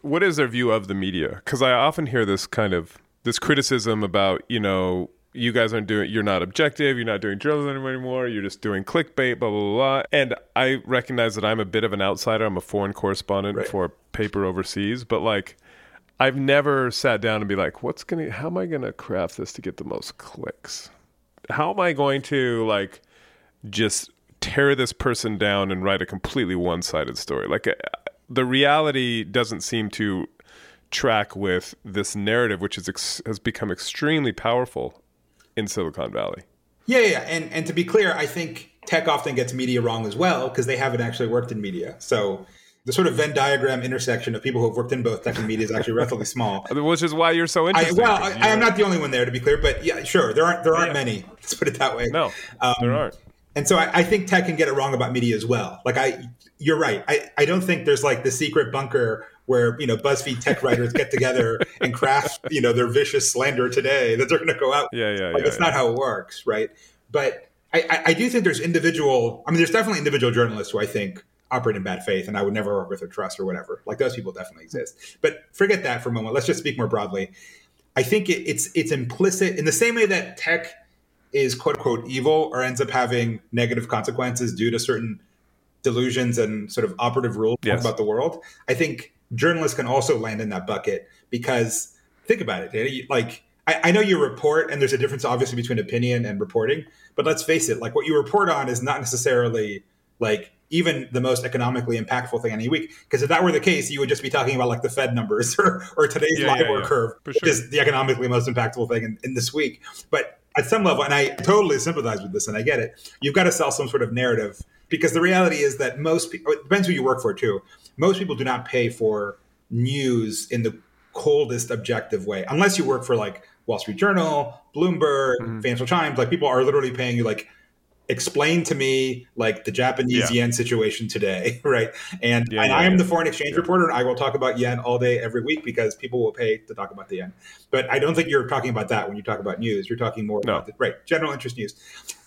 Speaker 6: what is their view of the media? Because I often hear this kind of this criticism about, you know, you guys aren't doing you're not objective, you're not doing journalism anymore, you're just doing clickbait, blah blah blah. blah. And I recognize that I'm a bit of an outsider. I'm a foreign correspondent for a paper overseas, but like I've never sat down and be like, what's gonna how am I gonna craft this to get the most clicks? How am I going to like just tear this person down and write a completely one-sided story. Like uh, the reality doesn't seem to track with this narrative, which is ex- has become extremely powerful in Silicon Valley.
Speaker 5: Yeah, yeah, yeah. and and to be clear, I think tech often gets media wrong as well because they haven't actually worked in media. So the sort of Venn diagram intersection of people who have worked in both tech and media is actually relatively small. (laughs)
Speaker 6: Which is why you're so interested.
Speaker 5: well, I,
Speaker 6: you
Speaker 5: I am not the only one there to be clear, but yeah, sure, there aren't there aren't
Speaker 6: Yeah.
Speaker 5: many. (laughs) Let's put it that way.
Speaker 6: No,
Speaker 5: Um,
Speaker 6: there aren't.
Speaker 5: And so I, I think tech can get it wrong about media as well. Like I, you're right. I, I don't think there's like the secret bunker where you know BuzzFeed tech writers get together (laughs) and craft you know their vicious slander today that they're going to go out.
Speaker 6: Yeah, yeah,
Speaker 5: Like
Speaker 6: yeah,
Speaker 5: it's not how it works, right? But I, I, I do think there's individual. I mean, there's definitely individual journalists who I think operate in bad faith, and I would never work with or trust or whatever. Like those people definitely exist. But forget that for a moment. Let's just speak more broadly. I think it, it's it's implicit in the same way that tech is quote unquote evil or ends up having negative consequences due to certain delusions and sort of operative rules
Speaker 6: Yes.
Speaker 5: about the world. I think journalists can also land in that bucket because think about it, like I, I know you report and there's a difference obviously between opinion and reporting, but let's face it, like what you report on is not necessarily like even the most economically impactful thing any week. Because if that were the case, you would just be talking about like the Fed numbers (laughs) or, or today's
Speaker 6: Yeah, yeah,
Speaker 5: LIBOR
Speaker 6: yeah.
Speaker 5: curve,
Speaker 6: For
Speaker 5: which
Speaker 6: sure.
Speaker 5: is the economically most impactful thing in, in this week. But at some level, and I totally sympathize with this and I get it, you've got to sell some sort of narrative because the reality is that most people, it depends who you work for too, most people do not pay for news in the coldest objective way, unless you work for like Wall Street Journal, Bloomberg,
Speaker 6: Mm-hmm.
Speaker 5: Financial Times. Like people are literally paying you like, explain to me like the Japanese
Speaker 6: Yeah.
Speaker 5: yen situation today, (laughs) right? And,
Speaker 6: Yeah,
Speaker 5: and
Speaker 6: yeah,
Speaker 5: I am the foreign exchange reporter, and I will talk about yen all day, every week, because people will pay to talk about the yen. But I don't think you're talking about that when you talk about news. You're talking more
Speaker 6: No.
Speaker 5: about the, right general interest news.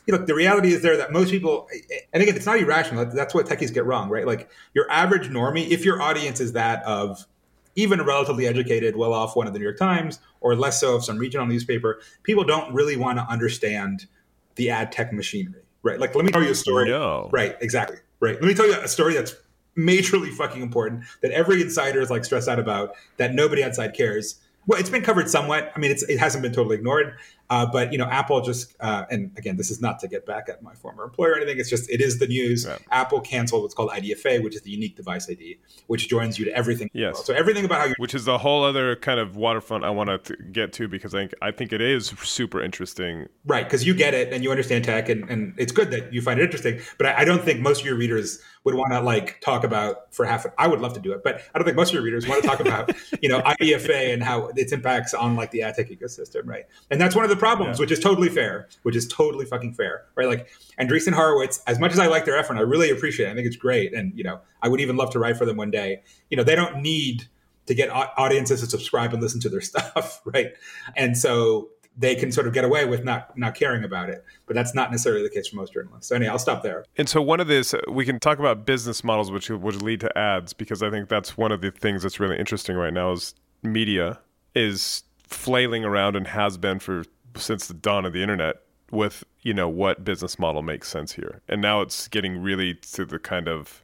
Speaker 5: You know, the reality is there that most people, and again, it's not irrational. That's what techies get wrong, right? Like your average normie, if your audience is that of even a relatively educated, well-off one of the New York Times, or less so of some regional newspaper, people don't really want to understand the ad tech machinery, right? Like, let me tell you a story.
Speaker 6: No.
Speaker 5: Right, exactly. Right. Let me tell you a story that's majorly fucking important that every insider is like stressed out about that nobody outside cares. Well, it's been covered somewhat. I mean, it's, it hasn't been totally ignored. Uh, but you know, Apple just uh, and again, this is not to get back at my former employer or anything. It's just it is the news.
Speaker 6: Yeah.
Speaker 5: Apple canceled what's called IDFA, which is the unique device ID, which joins you to everything.
Speaker 6: Yes.
Speaker 5: So everything about how you
Speaker 6: which is a whole other kind of waterfront I want to get to because I think I think it is super interesting.
Speaker 5: Right, because you get it and you understand tech, and, and it's good that you find it interesting. But I, I don't think most of your readers would want to like talk about for half. An, I would love to do it, but I don't think most of your readers want to talk about (laughs) you know IDFA and how its impacts on like the ad tech ecosystem, right? And that's one of the problems,
Speaker 6: Yeah.
Speaker 5: which is totally fair, which is totally fucking fair, right? Like Andreessen Horowitz, as much as I like their effort, I really appreciate. it. I think it's great, and you know, I would even love to write for them one day. You know, they don't need to get audiences to subscribe and listen to their (laughs) stuff, right? And so they can sort of get away with not not caring about it. But that's not necessarily the case for most journalists. So anyway, I'll stop there.
Speaker 6: And so one of this uh, we can talk about business models which would lead to ads because I think that's one of the things that's really interesting right now is media is flailing around and has been for since the dawn of the internet with you know what business model makes sense here. And now it's getting really to the kind of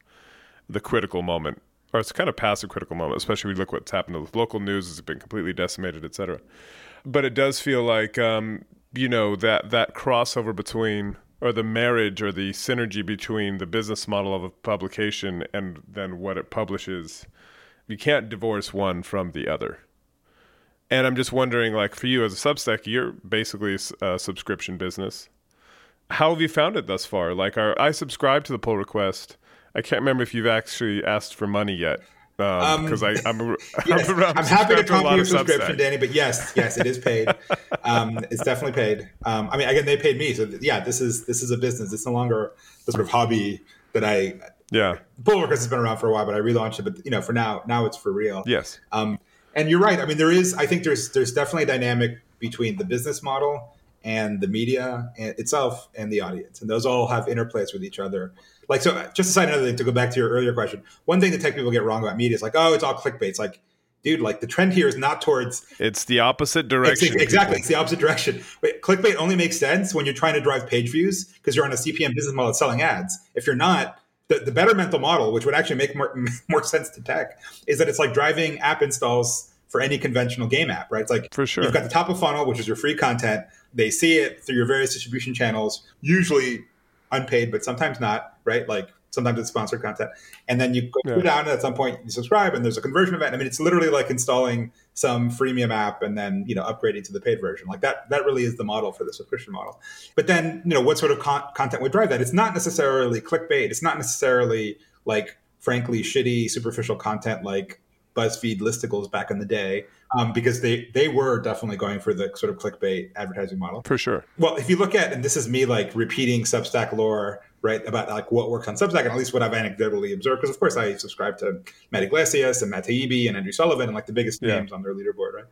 Speaker 6: the critical moment or it's kind of past the critical moment, especially we look what's happened with local news has been completely decimated, et cetera. But it does feel like um, you know that that crossover between or the marriage or the synergy between the business model of a publication and then what it publishes, you can't divorce one from the other. And I'm just wondering, like for you as a Substack, you're basically a subscription business. How have you found it thus far? Like, are I subscribe to the pull request? I can't remember if you've actually asked for money yet, because I I'm, (laughs) (laughs) I'm,
Speaker 5: Yes,
Speaker 6: I'm,
Speaker 5: I'm, happy to
Speaker 6: subscribed a
Speaker 5: your subscription, Danny. But yes, yes, it is paid. um, it's definitely paid. Um, I mean, again, they paid me, so th- yeah, this is this is a business. It's no longer the sort of hobby that I.
Speaker 6: Yeah.
Speaker 5: Pull request has been around for a while, but I relaunched it. But you know, for now, now it's for real.
Speaker 6: Yes.
Speaker 5: Um, and you're right. I mean, there is. I think there's there's definitely a dynamic between the business model and the media itself and the audience, and those all have interplays with each other. Like so, just to cite another thing to go back to your earlier question. One thing that tech people get wrong about media is like, oh, it's all clickbait. It's like, dude, like the trend here is not towards
Speaker 6: It's the opposite
Speaker 5: it's-
Speaker 6: direction.
Speaker 5: exactly. It's the opposite direction. Wait, clickbait only makes sense when you're trying to drive page views because you're on a CPM business model selling ads. If you're not, the, the better mental model, which would actually make more, (laughs) more sense to tech, is that it's like driving app installs for any conventional game app, right? It's like
Speaker 6: For sure.
Speaker 5: you've got the top of funnel, which is your free content. They see it through your various distribution channels, usually unpaid, but sometimes not, right? Like sometimes it's sponsored content. And then you go
Speaker 6: Yeah.
Speaker 5: down and at some point you subscribe and there's a conversion event. I mean, it's literally like installing some freemium app and then, you know, upgrading to the paid version. Like that, that really is the model for the subscription model. But then, you know, what sort of con- content would drive that? It's not necessarily clickbait. It's not necessarily like, frankly, shitty, superficial content like BuzzFeed listicles back in the day, um, because they they were definitely going for the sort of clickbait advertising model.
Speaker 6: For sure.
Speaker 5: Well, if you look at, and this is me like repeating Substack lore, right, about like what works on Substack, and at least what I've anecdotally observed, because of course I subscribe to Matt Yglesias and Matt Taibbi and Andrew Sullivan and like the biggest
Speaker 6: Yeah.
Speaker 5: names on their leaderboard, right?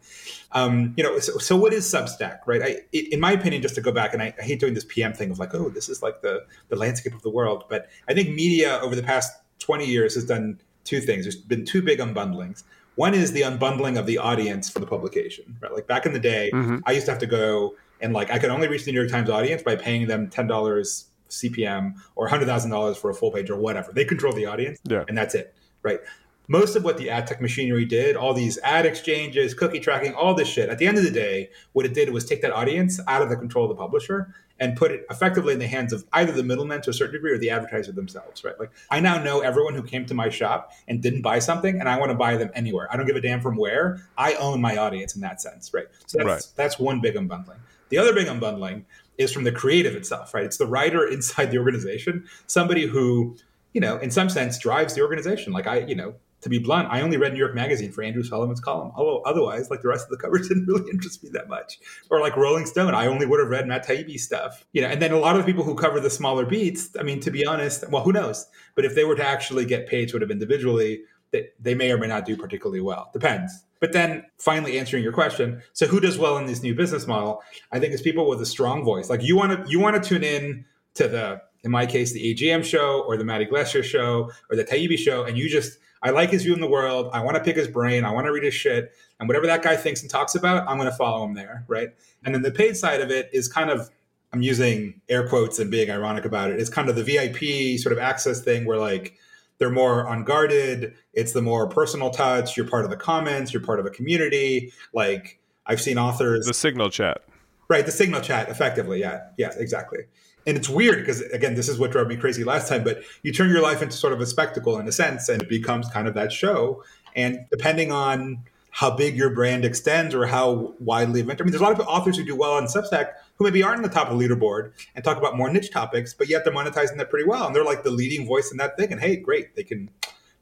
Speaker 5: Um, you know, so, so what is Substack, right? I, it, in my opinion, just to go back, and I, I hate doing this PM thing of like, oh, this is like the the landscape of the world, but I think media over the past twenty years has done two things. There's been two big unbundlings. One is the unbundling of the audience for the publication, right? Like back in the day,
Speaker 6: Mhm.
Speaker 5: I used to have to go and like I could only reach the New York Times audience by paying them ten dollars CPM or hundred thousand dollars for a full page or whatever. They control the audience,
Speaker 6: Yeah.
Speaker 5: and that's it, right? Most of what the ad tech machinery did, all these ad exchanges, cookie tracking, all this shit. At the end of the day, what it did was take that audience out of the control of the publisher and put it effectively in the hands of either the middlemen to a certain degree or the advertiser themselves, right? Like I now know everyone who came to my shop and didn't buy something, and I want to buy them anywhere. I don't give a damn from where. I own my audience in that sense, right? So that's
Speaker 6: Right.
Speaker 5: that's one big unbundling. The other big unbundling is from the creative itself, right? It's the writer (laughs) inside the organization, somebody who, you know, in some sense drives the organization. Like I, you know, to be blunt, I only read New York Magazine for Andrew Solomon's column. Although otherwise, like the rest of the covers (laughs) didn't really interest me that much. Or like Rolling Stone, I only would have read Matt Taibbi stuff. You know, and then a lot of the people who cover the smaller beats, I mean, to be honest, well, who knows? But if they were to actually get paid sort of individually, that they may or may not do particularly well. Depends. But then finally answering your question, so who does well in this new business model? I think it's people with a strong voice. Like you want to you want to tune in to the in my case the AGM show or the Matt Yglesias show or the Taibbi show, and you just I like his view in the world. I want to pick his brain. I want to read his shit, and whatever that guy thinks and talks about, I'm going to follow him there, right? And then the paid side of it is kind of I'm using air quotes and being ironic about it. It's kind of the VIP sort of access thing where like they're more unguarded. It's the more personal touch. You're part of the comments. You're part of a community. Like I've seen authors.
Speaker 6: The signal chat.
Speaker 5: Right. The signal chat effectively. Yeah. Yeah, exactly. And it's weird because again, this is what drove me crazy last time, but you turn your life into sort of a spectacle in a sense, and it becomes kind of that show. And depending on how big your brand extends or how widely, I mean, there's a lot of authors who do well on Substack who maybe aren't on the top of the leaderboard and talk about more niche topics, but yet they're monetizing that pretty well, and they're like the leading voice in that thing. And hey, great, they can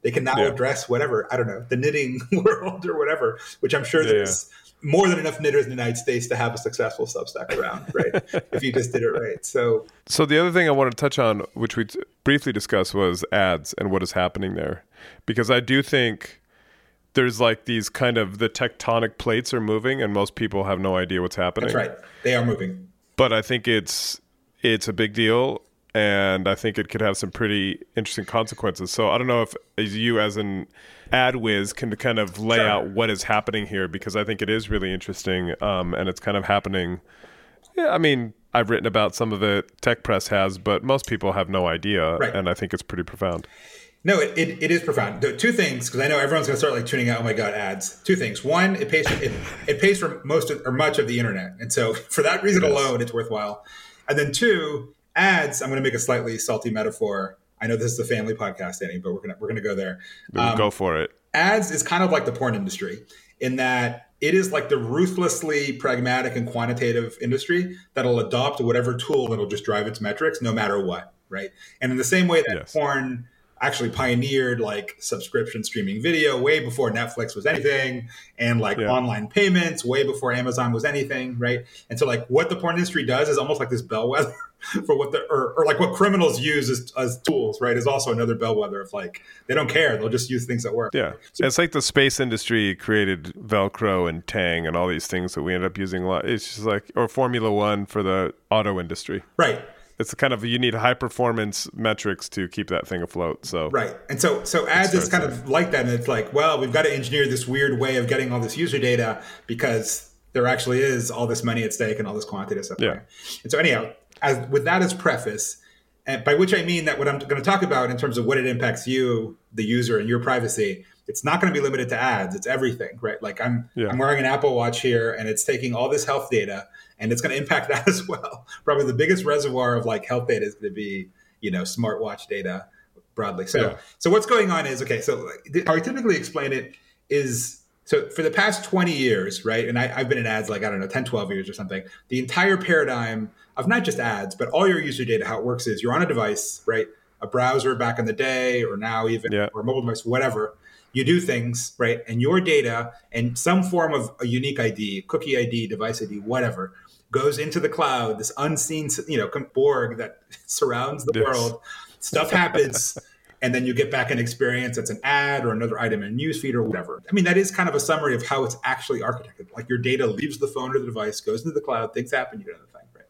Speaker 5: they can now yeah. address whatever I don't know the knitting (laughs) world or whatever, which I'm sure yeah, there's. More than enough knitters in the United States to have a successful Substack around, right? (laughs) if you just did it right. So,
Speaker 6: so the other thing I wanted to touch on, which we t- briefly discussed, was ads and what is happening there, because I do think there's like these kind of the tectonic plates are moving, and most people have no idea what's happening.
Speaker 5: That's right; they are moving.
Speaker 6: But I think it's it's a big deal, and I think it could have some pretty interesting consequences. So I don't know if as you as an ad whiz can kind of lay sure. out what is happening here because I think it is really interesting, um, and it's kind of happening. Yeah, I mean, I've written about some of it. Tech press has, but most people have no idea, right. and I think it's pretty profound.
Speaker 5: No, it, it, it is profound. Two things, because I know everyone's going to start like tuning out. Oh my god, ads! Two things. One, it pays it, it pays for most of, or much of the internet, and so (laughs) for that reason yes. alone, it's worthwhile. And then two, ads. I'm going to make a slightly salty metaphor. I know this is a family podcast, Danny, but we're gonna we're gonna go there.
Speaker 6: Um, go for it.
Speaker 5: Ads is kind of like the porn industry in that it is like the ruthlessly pragmatic and quantitative industry that'll adopt whatever tool that'll just drive its metrics no matter what, right? And in the same way that yes. porn actually pioneered like subscription streaming video way before Netflix was anything and like yeah. online payments way before Amazon was anything, right? And so like what the porn industry does is almost like this bellwether (laughs) for what the or, or like what criminals use as, as tools, right? Is also another bellwether of like they don't care, they'll just use things that work.
Speaker 6: Yeah. So, it's like the space industry created Velcro and Tang and all these things that we end up using a lot. It's just like or Formula 1 for the auto industry.
Speaker 5: Right
Speaker 6: it's kind of you need high performance metrics to keep that thing afloat. So
Speaker 5: right, and so so ads is kind of like that, and it's like, well, we've got to engineer this weird way of getting all this user data because there actually is all this money at stake and all this quantitative stuff.
Speaker 6: Yeah.
Speaker 5: And so anyhow, as with that as preface, and by which I mean that what I'm going to talk about in terms of what it impacts you, the user, and your privacy, it's not going to be limited to ads. It's everything, right? Like I'm yeah. I'm wearing an Apple Watch here, and it's taking all this health data and it's going to impact (laughs) that as well. Probably the biggest reservoir of like health data is going to be you know smartwatch data broadly. So yeah. so what's going on is okay. So how I typically explain it is so for the past 20 years, right? And I, have been in ads like, I don't know, 10, 12 years or something. The entire paradigm of not just ads, but all your user data, how it works is you're on a device, right? A browser back in the day, or now even, yeah. or mobile device, whatever. You do things, right? And your data and some form of a unique ID, cookie ID, device ID, whatever, goes into the cloud, this unseen, you know, Borg that (laughs) surrounds the yes. world. Stuff happens, (laughs) and then you get back an experience that's an ad or another item in a newsfeed or whatever. I mean, that is kind of a summary of how it's actually architected. Like your data leaves the phone or the device, goes into the cloud, things happen, you get another thing, right?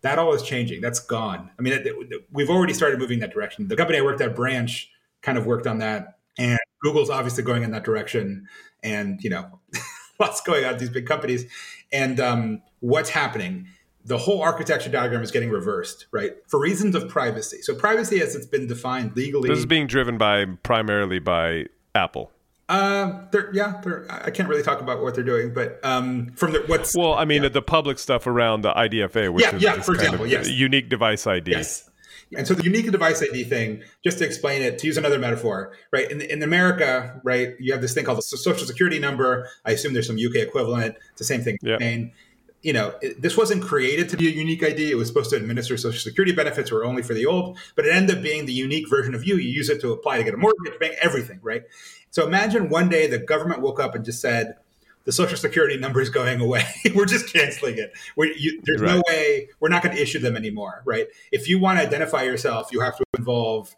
Speaker 5: That all is changing. That's gone. I mean, it, it, we've already started moving that direction. The company I worked at, Branch, kind of worked on that, and Google's obviously going in that direction. And you know, (laughs) (laughs) lots going on at these big companies. And um, what's happening? The whole architecture diagram is getting reversed, right? For reasons of privacy. So privacy, as it's been defined legally,
Speaker 6: this is being driven by primarily by Apple.
Speaker 5: Uh, they're, yeah, they're, I can't really talk about what they're doing, but um, from the what's
Speaker 6: well, I mean, yeah. the public stuff around the IDFA, which
Speaker 5: yeah,
Speaker 6: is
Speaker 5: yeah, for example, yes,
Speaker 6: unique device ID.
Speaker 5: Yes. And so the unique device ID thing, just to explain it, to use another metaphor, right? In, in America, right, you have this thing called the social security number. I assume there's some UK equivalent. It's the same thing.
Speaker 6: Yeah.
Speaker 5: you know, it, this wasn't created to be a unique ID. It was supposed to administer social security benefits were only for the old, but it ended up being the unique version of you. You use it to apply to get a mortgage, bank, everything, right? So imagine one day the government woke up and just said, the social security number is going away. (laughs) we're just canceling it. You, there's right. no way we're not going to issue them anymore, right? If you want to identify yourself, you have to involve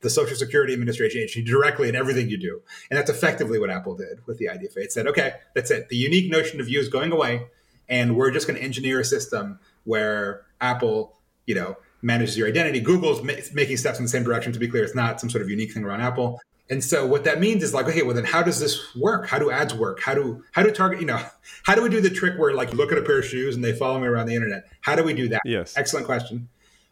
Speaker 5: the Social Security Administration agency directly in everything you do, and that's effectively what Apple did with the IDFA. It said, okay, that's it. The unique notion of you is going away, and we're just going to engineer a system where Apple, you know, manages your identity. Google's ma- making steps in the same direction. To be clear, it's not some sort of unique thing around Apple And so what that means is like, okay, well then how does this work? How do ads work? How do how do target, you know, (laughs) how do we do the trick where like you look at a pair of shoes and they follow me around the internet? How do we do that?
Speaker 6: Yes.
Speaker 5: Excellent question.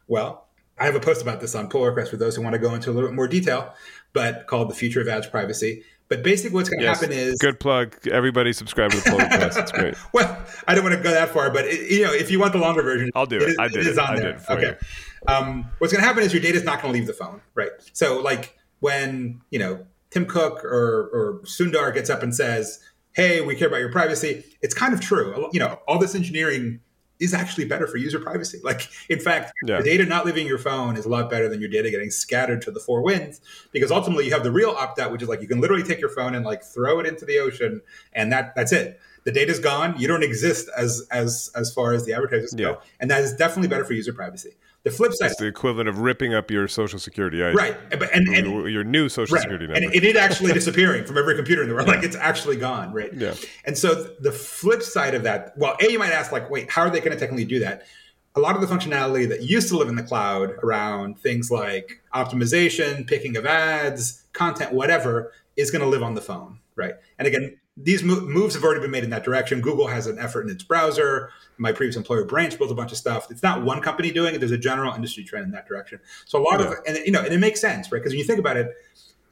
Speaker 5: Well, I have a post about this on pull request for those who want to go into a little bit more detail, but called the future of ads privacy. But basically what's going to
Speaker 6: Yes.
Speaker 5: happen is
Speaker 6: Good plug. Everybody subscribe to the pull request. It's great. (laughs)
Speaker 5: well, I don't want to go that far, but it, you know, if you want the longer version,
Speaker 6: I'll do it. it.
Speaker 5: is-
Speaker 6: I did
Speaker 5: is
Speaker 6: it.
Speaker 5: on
Speaker 6: I
Speaker 5: there.
Speaker 6: did it for
Speaker 5: okay. Um, what's going to happen is your data is not going to leave the phone, right? So, like when you know Tim Cook or or Sundar gets up and says, "Hey, we care about your privacy," it's kind of true. You know, all this engineering is actually better for user privacy. Like, in fact,
Speaker 6: Yeah.
Speaker 5: the data not leaving your phone is a lot better than your data getting scattered to the four winds because ultimately you have the real opt out, which is like you can literally take your phone and like throw it into the ocean and that that's it. The data's gone. You don't exist as as as far as the advertisers
Speaker 6: Yeah.
Speaker 5: go, and that is definitely better for user privacy. The flip side,
Speaker 6: It's the equivalent of ripping up your social security ID.
Speaker 5: right? But and, and
Speaker 6: Your, new social
Speaker 5: right,
Speaker 6: security
Speaker 5: and
Speaker 6: number.
Speaker 5: it, it actually (laughs) disappearing from every computer in the world. Like it's actually gone, right?
Speaker 6: Yeah.
Speaker 5: And so the flip side of that, well, a you might ask, like, wait, how are they going to technically do that? A lot of the functionality that used to live in the cloud around things like optimization, picking of ads, content, whatever, is going to live on the phone, right? And again, these mo- moves have already been made in that direction. Google has an effort in its browser. My previous employer, Branch, built a bunch of stuff. It's not one company doing it. There's a general industry trend in that direction. So a lot of, and you know, and it makes sense, right? Because when you think about it,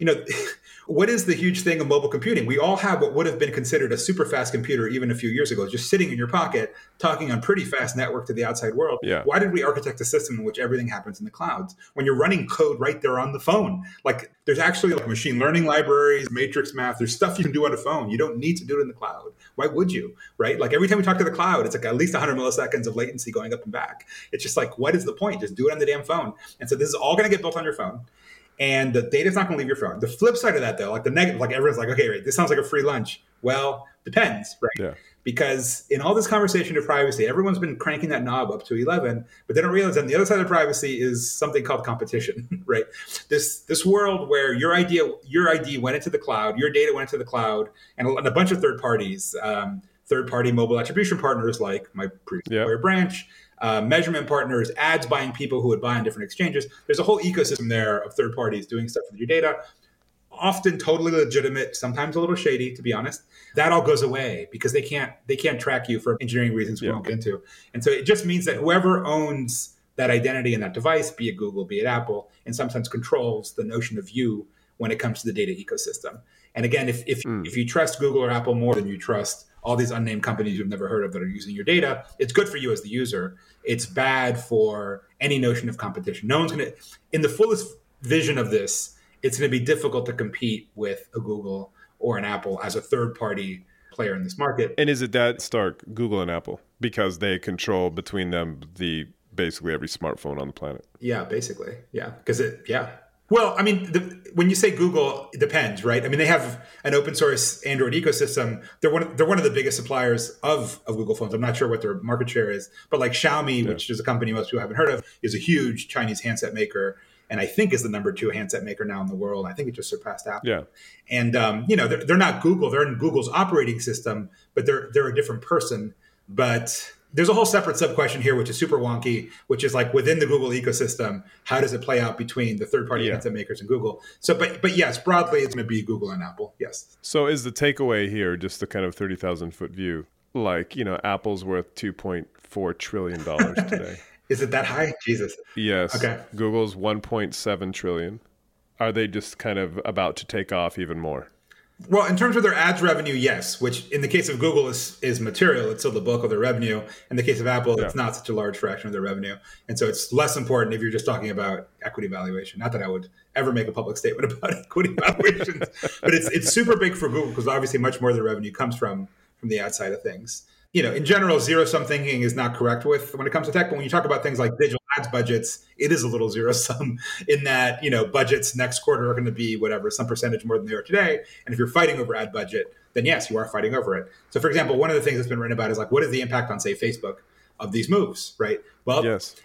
Speaker 5: you know, (laughs) what is the huge thing of mobile computing? We all have what would have been considered a super fast computer even a few years ago, just sitting in your pocket, talking on pretty fast network to the outside world.
Speaker 6: Yeah.
Speaker 5: Why did we architect a system in which everything happens in the clouds when you're running code right there on the phone? Like there's actually like machine learning libraries, matrix math, there's stuff you can do on a phone. You don't need to do it in the cloud. Why would you? Right? Like every time we talk to the cloud, it's like at least 100 milliseconds of latency going up and back. It's just like, what is the point? Just do it on the damn phone. And so this is all going to get built on your phone and the data's not going to leave your phone. The flip side of that, though, like the negative, like everyone's like, okay, right, this sounds like a free lunch. Well, depends, right?
Speaker 6: Yeah.
Speaker 5: Because in all this conversation of privacy, everyone's been cranking that knob up to 11, but they don't realize that on the other side of privacy is something called competition, (laughs) right? This this world where your idea, your ID went into the cloud, your data went into the cloud, and a, and a bunch of third parties, um, third party mobile attribution partners like my previous
Speaker 6: Yeah.
Speaker 5: employer branch, uh, measurement partners, ads buying people who would buy on different exchanges. There's a whole ecosystem there of third parties doing stuff with your data, often totally legitimate, sometimes a little shady, to be honest. That all goes away because they can't they can't track you for engineering reasons we
Speaker 6: Yeah.
Speaker 5: won't get into. And so it just means that whoever owns that identity and that device, be it Google, be it Apple, in some sense controls the notion of you when it comes to the data ecosystem. And again, if if, if you trust Google or Apple more than you trust all these unnamed companies you've never heard of that are using your data, it's good for you as the user. It's bad for any notion of competition. No one's going to, in the fullest vision of this, it's going to be difficult to compete with a Google or an Apple as a third party player in this market.
Speaker 6: and is it that stark, Google and Apple, because they control between them the basically every smartphone on the planet?
Speaker 5: Yeah, basically. Yeah. Because it, yeah. Well, I mean, the, when you say Google, it depends, right? I mean, they have an open source Android ecosystem. They're one. Of, they're one of the biggest suppliers of, of Google phones. I'm not sure what their market share is, but like Xiaomi, which is a company most people haven't heard of, is a huge Chinese handset maker, and I think is the number two handset maker now in the world. I think it just surpassed Apple.
Speaker 6: Yeah.
Speaker 5: And um, you know, they're, they're not Google. They're in Google's operating system, but they're they're a different person. But there's a whole separate sub question here, which is super wonky, which is like within the Google ecosystem, how does it play out between the third party
Speaker 6: Yeah.
Speaker 5: handset makers and Google? So, but but yes, broadly, it's going to be Google and Apple. Yes.
Speaker 6: So is the takeaway here just the kind of 30,000 foot view? Like, you know, Apple's worth $2.4 trillion (laughs) today.
Speaker 5: Is it that high? Jesus.
Speaker 6: yes.
Speaker 5: Okay.
Speaker 6: Google's 1.7 trillion. Are they just kind of about to take off even more?
Speaker 5: Well, in terms of their ads revenue, yes. Which in the case of Google is is material. It's still the bulk of their revenue. In the case of Apple, it's not such a large fraction of their revenue, and so it's less important if you're just talking about equity valuation. Not that I would ever make a public statement (laughs) about equity valuations, but it's it's super big for Google because obviously much more of their revenue comes from from the ad side of things. You know, in general, zero sum thinking is not correct with when it comes to tech. But when you talk about things like digital ads budgets, it is a little zero sum (laughs) in that you know budgets next quarter are going to be whatever some percentage more than they are today. And if you're fighting over ad budget, then yes, you are fighting over it. So, for example, one of the things that's been written about is like what is the impact on say Facebook of these moves, right? Well,
Speaker 6: Yes.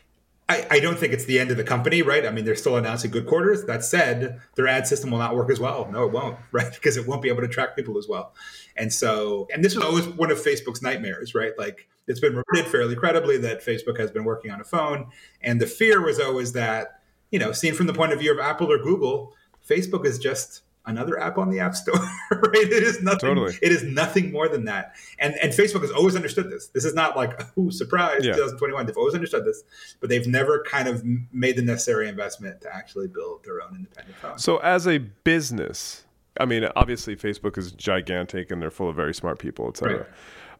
Speaker 5: I, I don't think it's the end of the company, right? I mean, they're still announcing good quarters. That said, their ad system will not work as well. No, it won't, (laughs) right? Because it won't be able to track people as well. And so, and this was always one of Facebook's nightmares, right? Like it's been reported fairly credibly that Facebook has been working on a phone. And the fear was always that, you know, seen from the point of view of Apple or Google, Facebook is just another app on the App Store. (laughs) right? It is nothing.
Speaker 6: Totally.
Speaker 5: It is nothing more than that. And and Facebook has always understood this. This is not like (laughs) oh surprise
Speaker 6: Yeah.
Speaker 5: 2021. They've always understood this, but they've never kind of made the necessary investment to actually build their own independent phone.
Speaker 6: So, as a business, I mean, obviously, Facebook is gigantic and they're full of very smart people, etc.
Speaker 5: Right.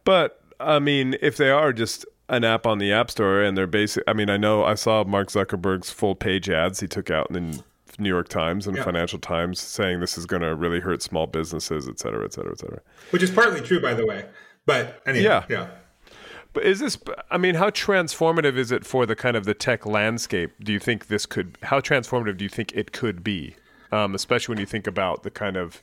Speaker 6: But I mean, if they are just an app on the App Store and they're basic, I mean, I know I saw Mark Zuckerberg's full page ads he took out and the New York Times and
Speaker 5: Yeah.
Speaker 6: Financial Times saying this is going to really hurt small businesses, et cetera, et cetera, et cetera.
Speaker 5: Which is partly true, by the way. But anyway,
Speaker 6: Yeah.
Speaker 5: yeah.
Speaker 6: But is this? I mean, how transformative is it for the kind of the tech landscape? Do you think this could? How transformative do you think it could be? Um, especially when you think about the kind of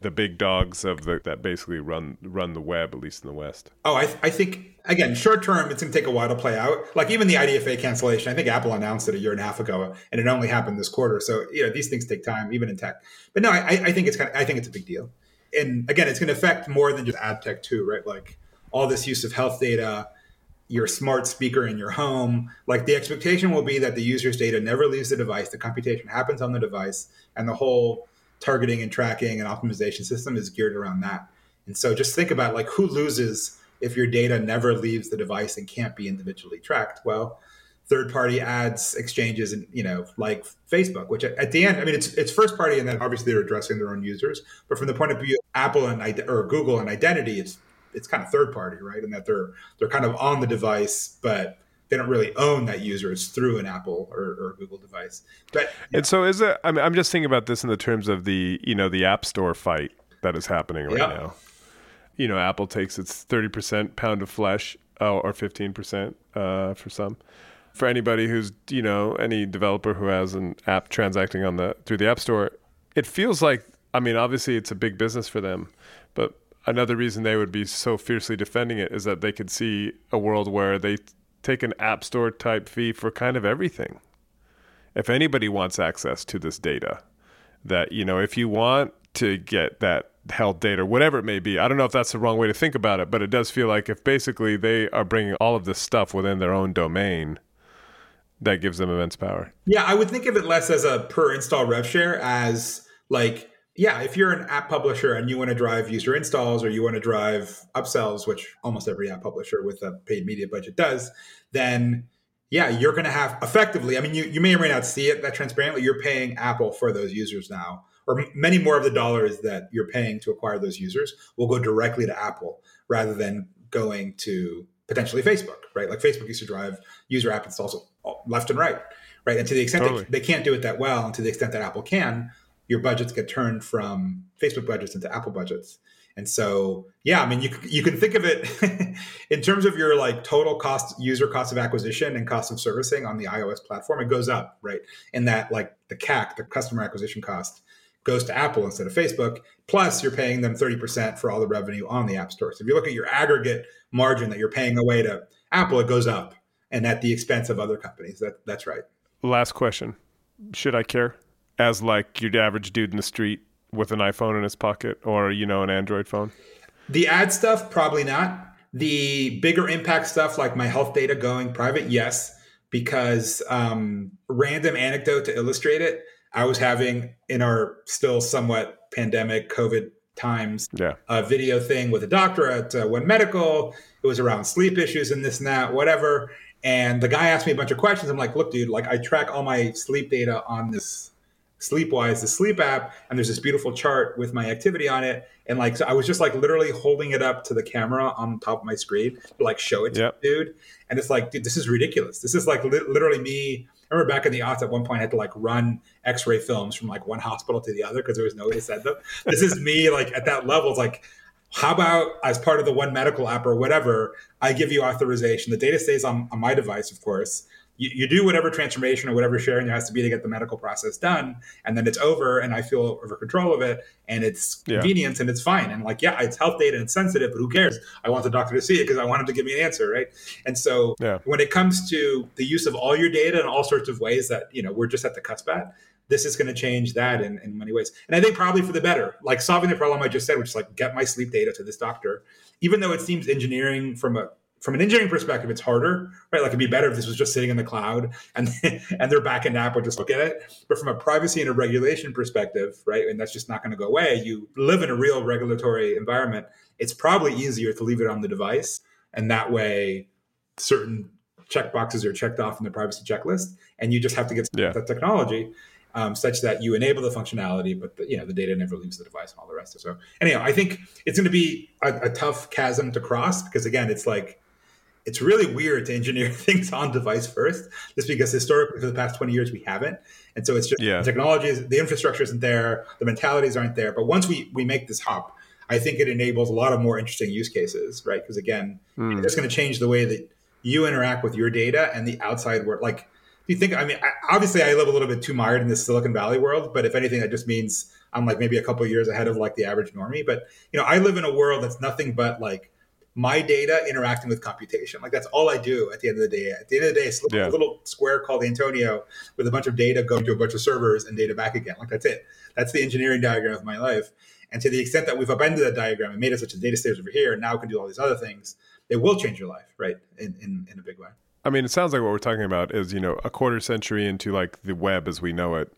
Speaker 6: the big dogs of the that basically run run the web, at least in the West.
Speaker 5: Oh, I, I think again, short term, it's going to take a while to play out. Like even the IDFA cancellation, I think Apple announced it a year and a half ago, and it only happened this quarter. So you know these things take time, even in tech. But no, I, I think it's kind of, I think it's a big deal. And again, it's going to affect more than just ad tech too, right? Like all this use of health data, your smart speaker in your home. Like the expectation will be that the user's data never leaves the device. The computation happens on the device, and the whole targeting and tracking and optimization system is geared around that. And so just think about like who loses if your data never leaves the device and can't be individually tracked. Well, third party ads exchanges and you know like Facebook, which at the end, I mean it's it's first party and then obviously they're addressing their own users, but from the point of view of Apple and or Google and identity, it's it's kind of third party, right? And that they're they're kind of on the device, but they don't really own that user. It's through an Apple or, or Google device. But
Speaker 6: And so, is it? I mean, I'm just thinking about this in the terms of the you know the App Store fight that is happening right
Speaker 5: Yeah.
Speaker 6: now. You know, Apple takes its 30 percent pound of flesh, oh, or 15 percent uh, for some. For anybody who's you know any developer who has an app transacting on the through the App Store, it feels like I mean, obviously it's a big business for them, but another reason they would be so fiercely defending it is that they could see a world where they take an App Store type fee for kind of everything if anybody wants access to this data, that, you know, if you want to get that health data, whatever it may be, I don't know if that's the wrong way to think about it, but it does feel like if basically they are bringing all of this stuff within their own domain, that gives them immense power.
Speaker 5: Yeah, I would think of it less as a per install rev share as like, yeah, if you're an app publisher and you want to drive user installs or you want to drive upsells, which almost every app publisher with a paid media budget does, then yeah, you're going to have effectively, I mean, you, you may or may not see it that transparently, you're paying Apple for those users now, or many more of the dollars that you're paying to acquire those users will go directly to Apple rather than going to potentially Facebook, right? Like Facebook used to drive user app installs left and right, right? And to the extent
Speaker 6: Totally.
Speaker 5: that they can't do it that well, and to the extent that Apple can, your budgets get turned from Facebook budgets into Apple budgets. And so, yeah, I mean, you you can think of it (laughs) in terms of your like total cost, user cost of acquisition and cost of servicing on the iOS platform. It goes up, right? In that, like the CAC, the customer acquisition cost, goes to Apple instead of Facebook. Plus, you're paying them thirty percent for all the revenue on the App Store. So if you look at your aggregate margin that you're paying away to Apple, it goes up, and at the expense of other companies. That that's right.
Speaker 6: Last question Should I care? As like your average dude in the street with an iPhone in his pocket or, you know, an Android phone?
Speaker 5: The ad stuff, probably not. The bigger impact stuff, like my health data going private, yes, because um, random anecdote to illustrate it. I was having in our still somewhat pandemic COVID times
Speaker 6: Yeah.
Speaker 5: a video thing with a doctor at uh, One Medical. It was around sleep issues and this and that, whatever. And the guy asked me a bunch of questions. I'm like, look, dude, like I track all my sleep data on this Sleepwise, the sleep app, and there's this beautiful chart with my activity on it. And like, so I was just like literally holding it up to the camera on top of my screen to like show it to
Speaker 6: Yep.
Speaker 5: the dude. And it's like, dude, this is ridiculous. This is like li- literally me. I remember back in the aughts at one point I had to like run X-ray films from like one hospital to the other because there was no way to send them. This is me like at that level. It's like, how about as part of the one medical app or whatever, I give you authorization. The data stays on, on my device, of course. You, you do whatever transformation or whatever sharing there has to be to get the medical process done, and then it's over, and I feel over control of it, and it's
Speaker 6: Yeah.
Speaker 5: convenience and it's fine. And like, yeah, it's health data and it's sensitive, but who cares? I want the doctor to see it because I want him to give me an answer, right? And so
Speaker 6: Yeah.
Speaker 5: when it comes to the use of all your data in all sorts of ways that you know we're just at the cusp at, this is going to change that in, in many ways. And I think probably for the better, like solving the problem I just said, which is like get my sleep data to this doctor, even though it seems engineering from a from an engineering perspective, it's harder, right? Like it'd be better if this was just sitting in the cloud and (laughs) and their backend app would just look at it. But from a privacy and a regulation perspective, right, and that's just not going to go away. You live in a real regulatory environment. It's probably easier to leave it on the device, and that way, certain checkboxes are checked off in the privacy checklist, and you just have to get
Speaker 6: Yeah.
Speaker 5: that technology um, such that you enable the functionality, but the, you know the data never leaves the device and all the rest. of it. So anyhow, I think it's going to be a, a tough chasm to cross because again, it's like it's really weird to engineer (laughs) things on device first, just because historically for the past twenty years we haven't, and so it's just
Speaker 6: Yeah.
Speaker 5: the technology, the infrastructure isn't there, the mentalities aren't there. But once we we make this hop, I think it enables a lot of more interesting use cases, right? Because again,
Speaker 6: Hmm.
Speaker 5: it's going to change the way that you interact with your data and the outside world. Like, do you think? I mean, I, obviously, I live a little bit too mired in this Silicon Valley world, but if anything, that just means I'm like maybe a couple of years ahead of like the average normie. But you know, I live in a world that's nothing but like my data interacting with computation. Like that's all I do at the end of the day. At the end of the day, it's a little,
Speaker 6: Yeah.
Speaker 5: little square called Antonio with a bunch of data going to a bunch of servers and data back again. Like that's it. That's the engineering diagram of my life. And to the extent that we've upended that diagram and made it such a data stage over here, and now can do all these other things, it will change your life, right? In in, in a big way.
Speaker 6: I mean, it sounds like what we're talking about is, you know, a quarter century into like the web as we know it,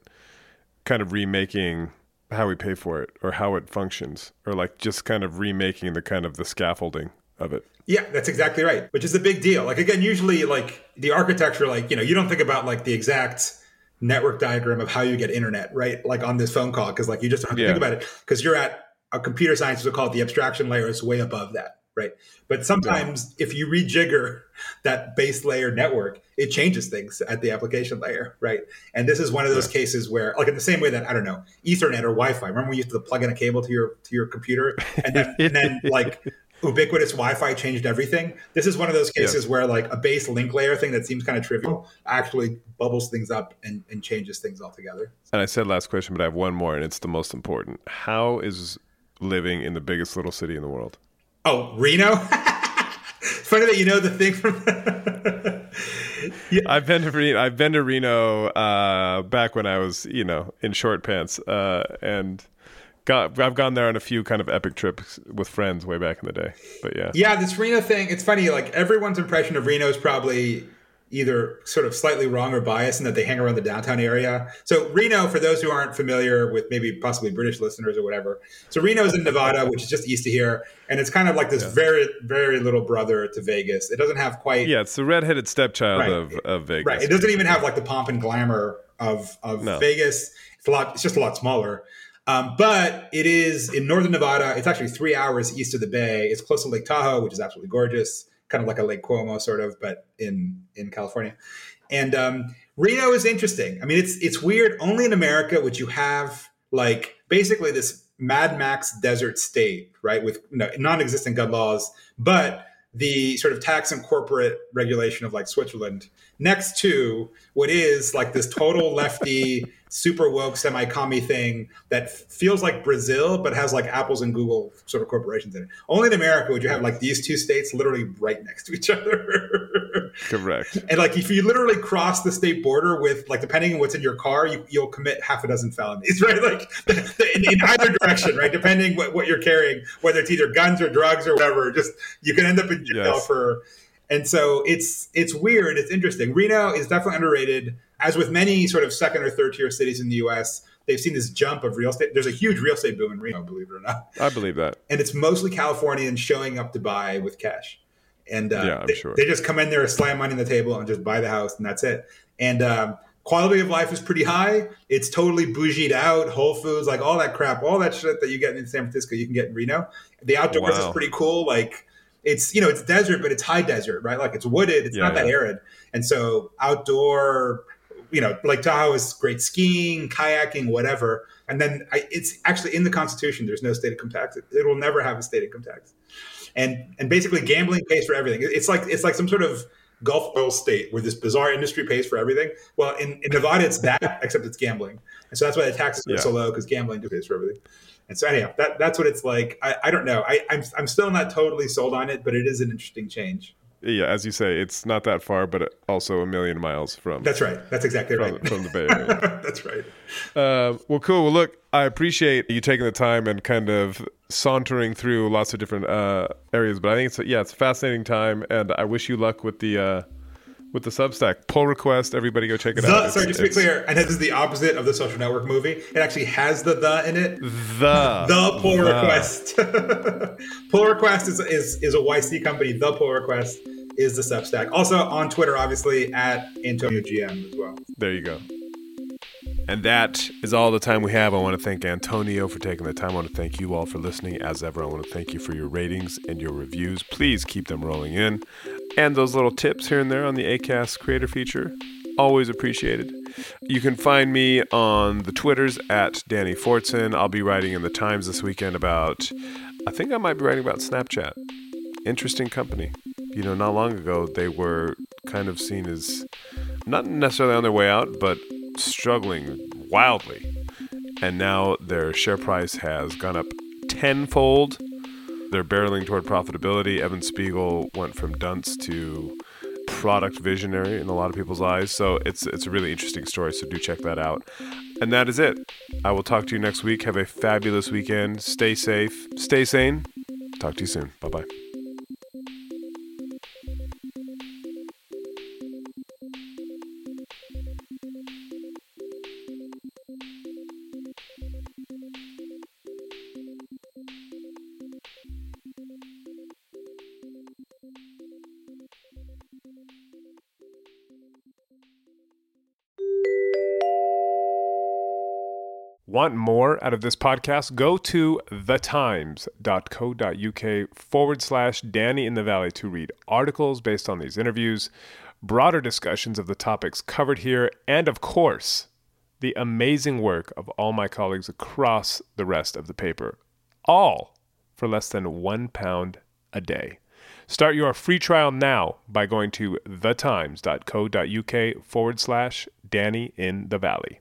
Speaker 6: kind of remaking how we pay for it or how it functions, or like just kind of remaking the kind of the scaffolding of it.
Speaker 5: Yeah, that's exactly right. Which is a big deal. Like again, usually like the architecture, like, you know, you don't think about like the exact network diagram of how you get internet, right? Like on this phone call, because like you just don't have to
Speaker 6: Yeah.
Speaker 5: think about it because you're at a computer scientists would call it the abstraction layer is way above that, right? But sometimes if you rejigger that base layer network, it changes things at the application layer, right? And this is one of those cases where, like in the same way that I don't know, Ethernet or Wi-Fi. Remember you used to plug in a cable to your to your computer, and then, and then like ubiquitous Wi-Fi changed everything. This is one of those cases where like a base link layer thing that seems kind of trivial actually bubbles things up and, and changes things altogether.
Speaker 6: And I said last question, but I have one more, and it's the most important. How is living in the biggest little city in the world?
Speaker 5: Oh, Reno. It's (laughs) funny that you know the thing from. (laughs)
Speaker 6: I've been to Reno. I've been to Reno uh, back when I was, you know, in short pants, uh, and got, I've gone there on a few kind of epic trips with friends way back in the day. But yeah,
Speaker 5: yeah, this Reno thing. It's funny. Like everyone's impression of Reno is probably either sort of slightly wrong or biased in that they hang around the downtown area. So Reno, for those who aren't familiar with maybe possibly British listeners or whatever, so Reno is in Nevada, which is just east of here, and it's kind of like this very, very little brother to Vegas. It doesn't have quite
Speaker 6: yeah, it's the redheaded stepchild
Speaker 5: Right.
Speaker 6: of, of Vegas.
Speaker 5: Right. It doesn't even have like the pomp and glamour of of
Speaker 6: No.
Speaker 5: Vegas. It's a lot. It's just a lot smaller. Um, but it is in northern Nevada. It's actually three hours east of the Bay. It's close to Lake Tahoe, which is absolutely gorgeous, kind of like a Lake Como sort of, but in in California. And um, Reno is interesting. I mean, it's it's weird. Only in America would you have like basically this Mad Max desert state, right, with you know, non-existent gun laws, but the sort of tax and corporate regulation of like Switzerland next to what is like this total lefty, super woke, semi commie thing that feels like Brazil, but has like Apple's and Google sort of corporations in it. Only in America would you have like these two states literally right next to each other.
Speaker 6: Correct.
Speaker 5: And like if you literally cross the state border with like depending on what's in your car, you, you'll commit half a dozen felonies, (laughs) right? Like in, in either direction, right? Depending what, what you're carrying, whether it's either guns or drugs or whatever, just you can end up in jail
Speaker 6: Yes.
Speaker 5: for. And so it's it's weird. It's interesting. Reno is definitely underrated. As with many sort of second or third tier cities in the U.S., they've seen this jump of real estate. There's a huge real estate boom in Reno, believe it or not
Speaker 6: I believe that.
Speaker 5: and it's mostly Californians showing up to buy with cash. And uh,
Speaker 6: Yeah, I'm
Speaker 5: they,
Speaker 6: sure.
Speaker 5: they just come in there, slam money on the table, and just buy the house, and that's it. And um, quality of life is pretty high. It's totally bougied out, Whole Foods, like all that crap, all that shit that you get in San Francisco, you can get in Reno. The outdoors
Speaker 6: Wow.
Speaker 5: is pretty cool. Like it's you know it's desert, but it's high desert, right? Like it's wooded. It's
Speaker 6: Yeah,
Speaker 5: not that arid, and so outdoor. You know, like Tahoe is great skiing, kayaking, whatever. And then I, it's actually in the Constitution. There's no state income tax. It, it will never have a state income tax and and basically gambling pays for everything. It's like it's like some sort of Gulf oil state where this bizarre industry pays for everything. Well, in, in Nevada, it's that (laughs) except it's gambling, and so that's why the taxes are
Speaker 6: Yeah.
Speaker 5: so low because gambling pays for everything. And so anyhow, that that's what it's like. I, I don't know. I, I'm I'm still not totally sold on it, but it is an interesting change.
Speaker 6: yeah, as you say, it's not that far, but also a million miles from.
Speaker 5: That's right. That's exactly
Speaker 6: from,
Speaker 5: right.
Speaker 6: From the Bay Area. (laughs)
Speaker 5: That's right.
Speaker 6: Uh, well, cool. Well, look, I appreciate you taking the time and kind of sauntering through lots of different uh, areas. But I think it's yeah, it's a fascinating time, and I wish you luck with the. Uh, with the Substack pull request, everybody go check it
Speaker 5: the,
Speaker 6: out.
Speaker 5: Sorry, just to be clear, and this is the opposite of the Social Network movie. It actually has the the in it.
Speaker 6: The
Speaker 5: the pull
Speaker 6: the.
Speaker 5: request. (laughs) pull request is, is is a YC company. The pull request is the Substack. Also on Twitter, obviously at Antonio GM as well.
Speaker 6: There you go. And that is all the time we have. I want to thank Antonio for taking the time. I want to thank you all for listening. As ever, I want to thank you for your ratings and your reviews. Please keep them rolling in. And those little tips here and there on the ACAST creator feature, always appreciated. You can find me on the Twitters at Danny Fortson. I'll be writing in the Times this weekend about, I think I might be writing about Snapchat. Interesting company. You know, not long ago, they were kind of seen as not necessarily on their way out, but struggling wildly. And now their share price has gone up tenfold. They're barreling toward profitability. Evan Spiegel went from dunce to product visionary in a lot of people's eyes. So it's it's a really interesting story. So do check that out. And that is it. I will talk to you next week. Have a fabulous weekend. Stay safe. Stay sane. Talk to you soon. Bye bye. Want more out of this podcast? Go to thetimes.co.uk forward slash Danny in the Valley to read articles based on these interviews, broader discussions of the topics covered here, and of course, the amazing work of all my colleagues across the rest of the paper, all for less than one pound a day. Start your free trial now by going to thetimes.co.uk forward slash Danny in the Valley.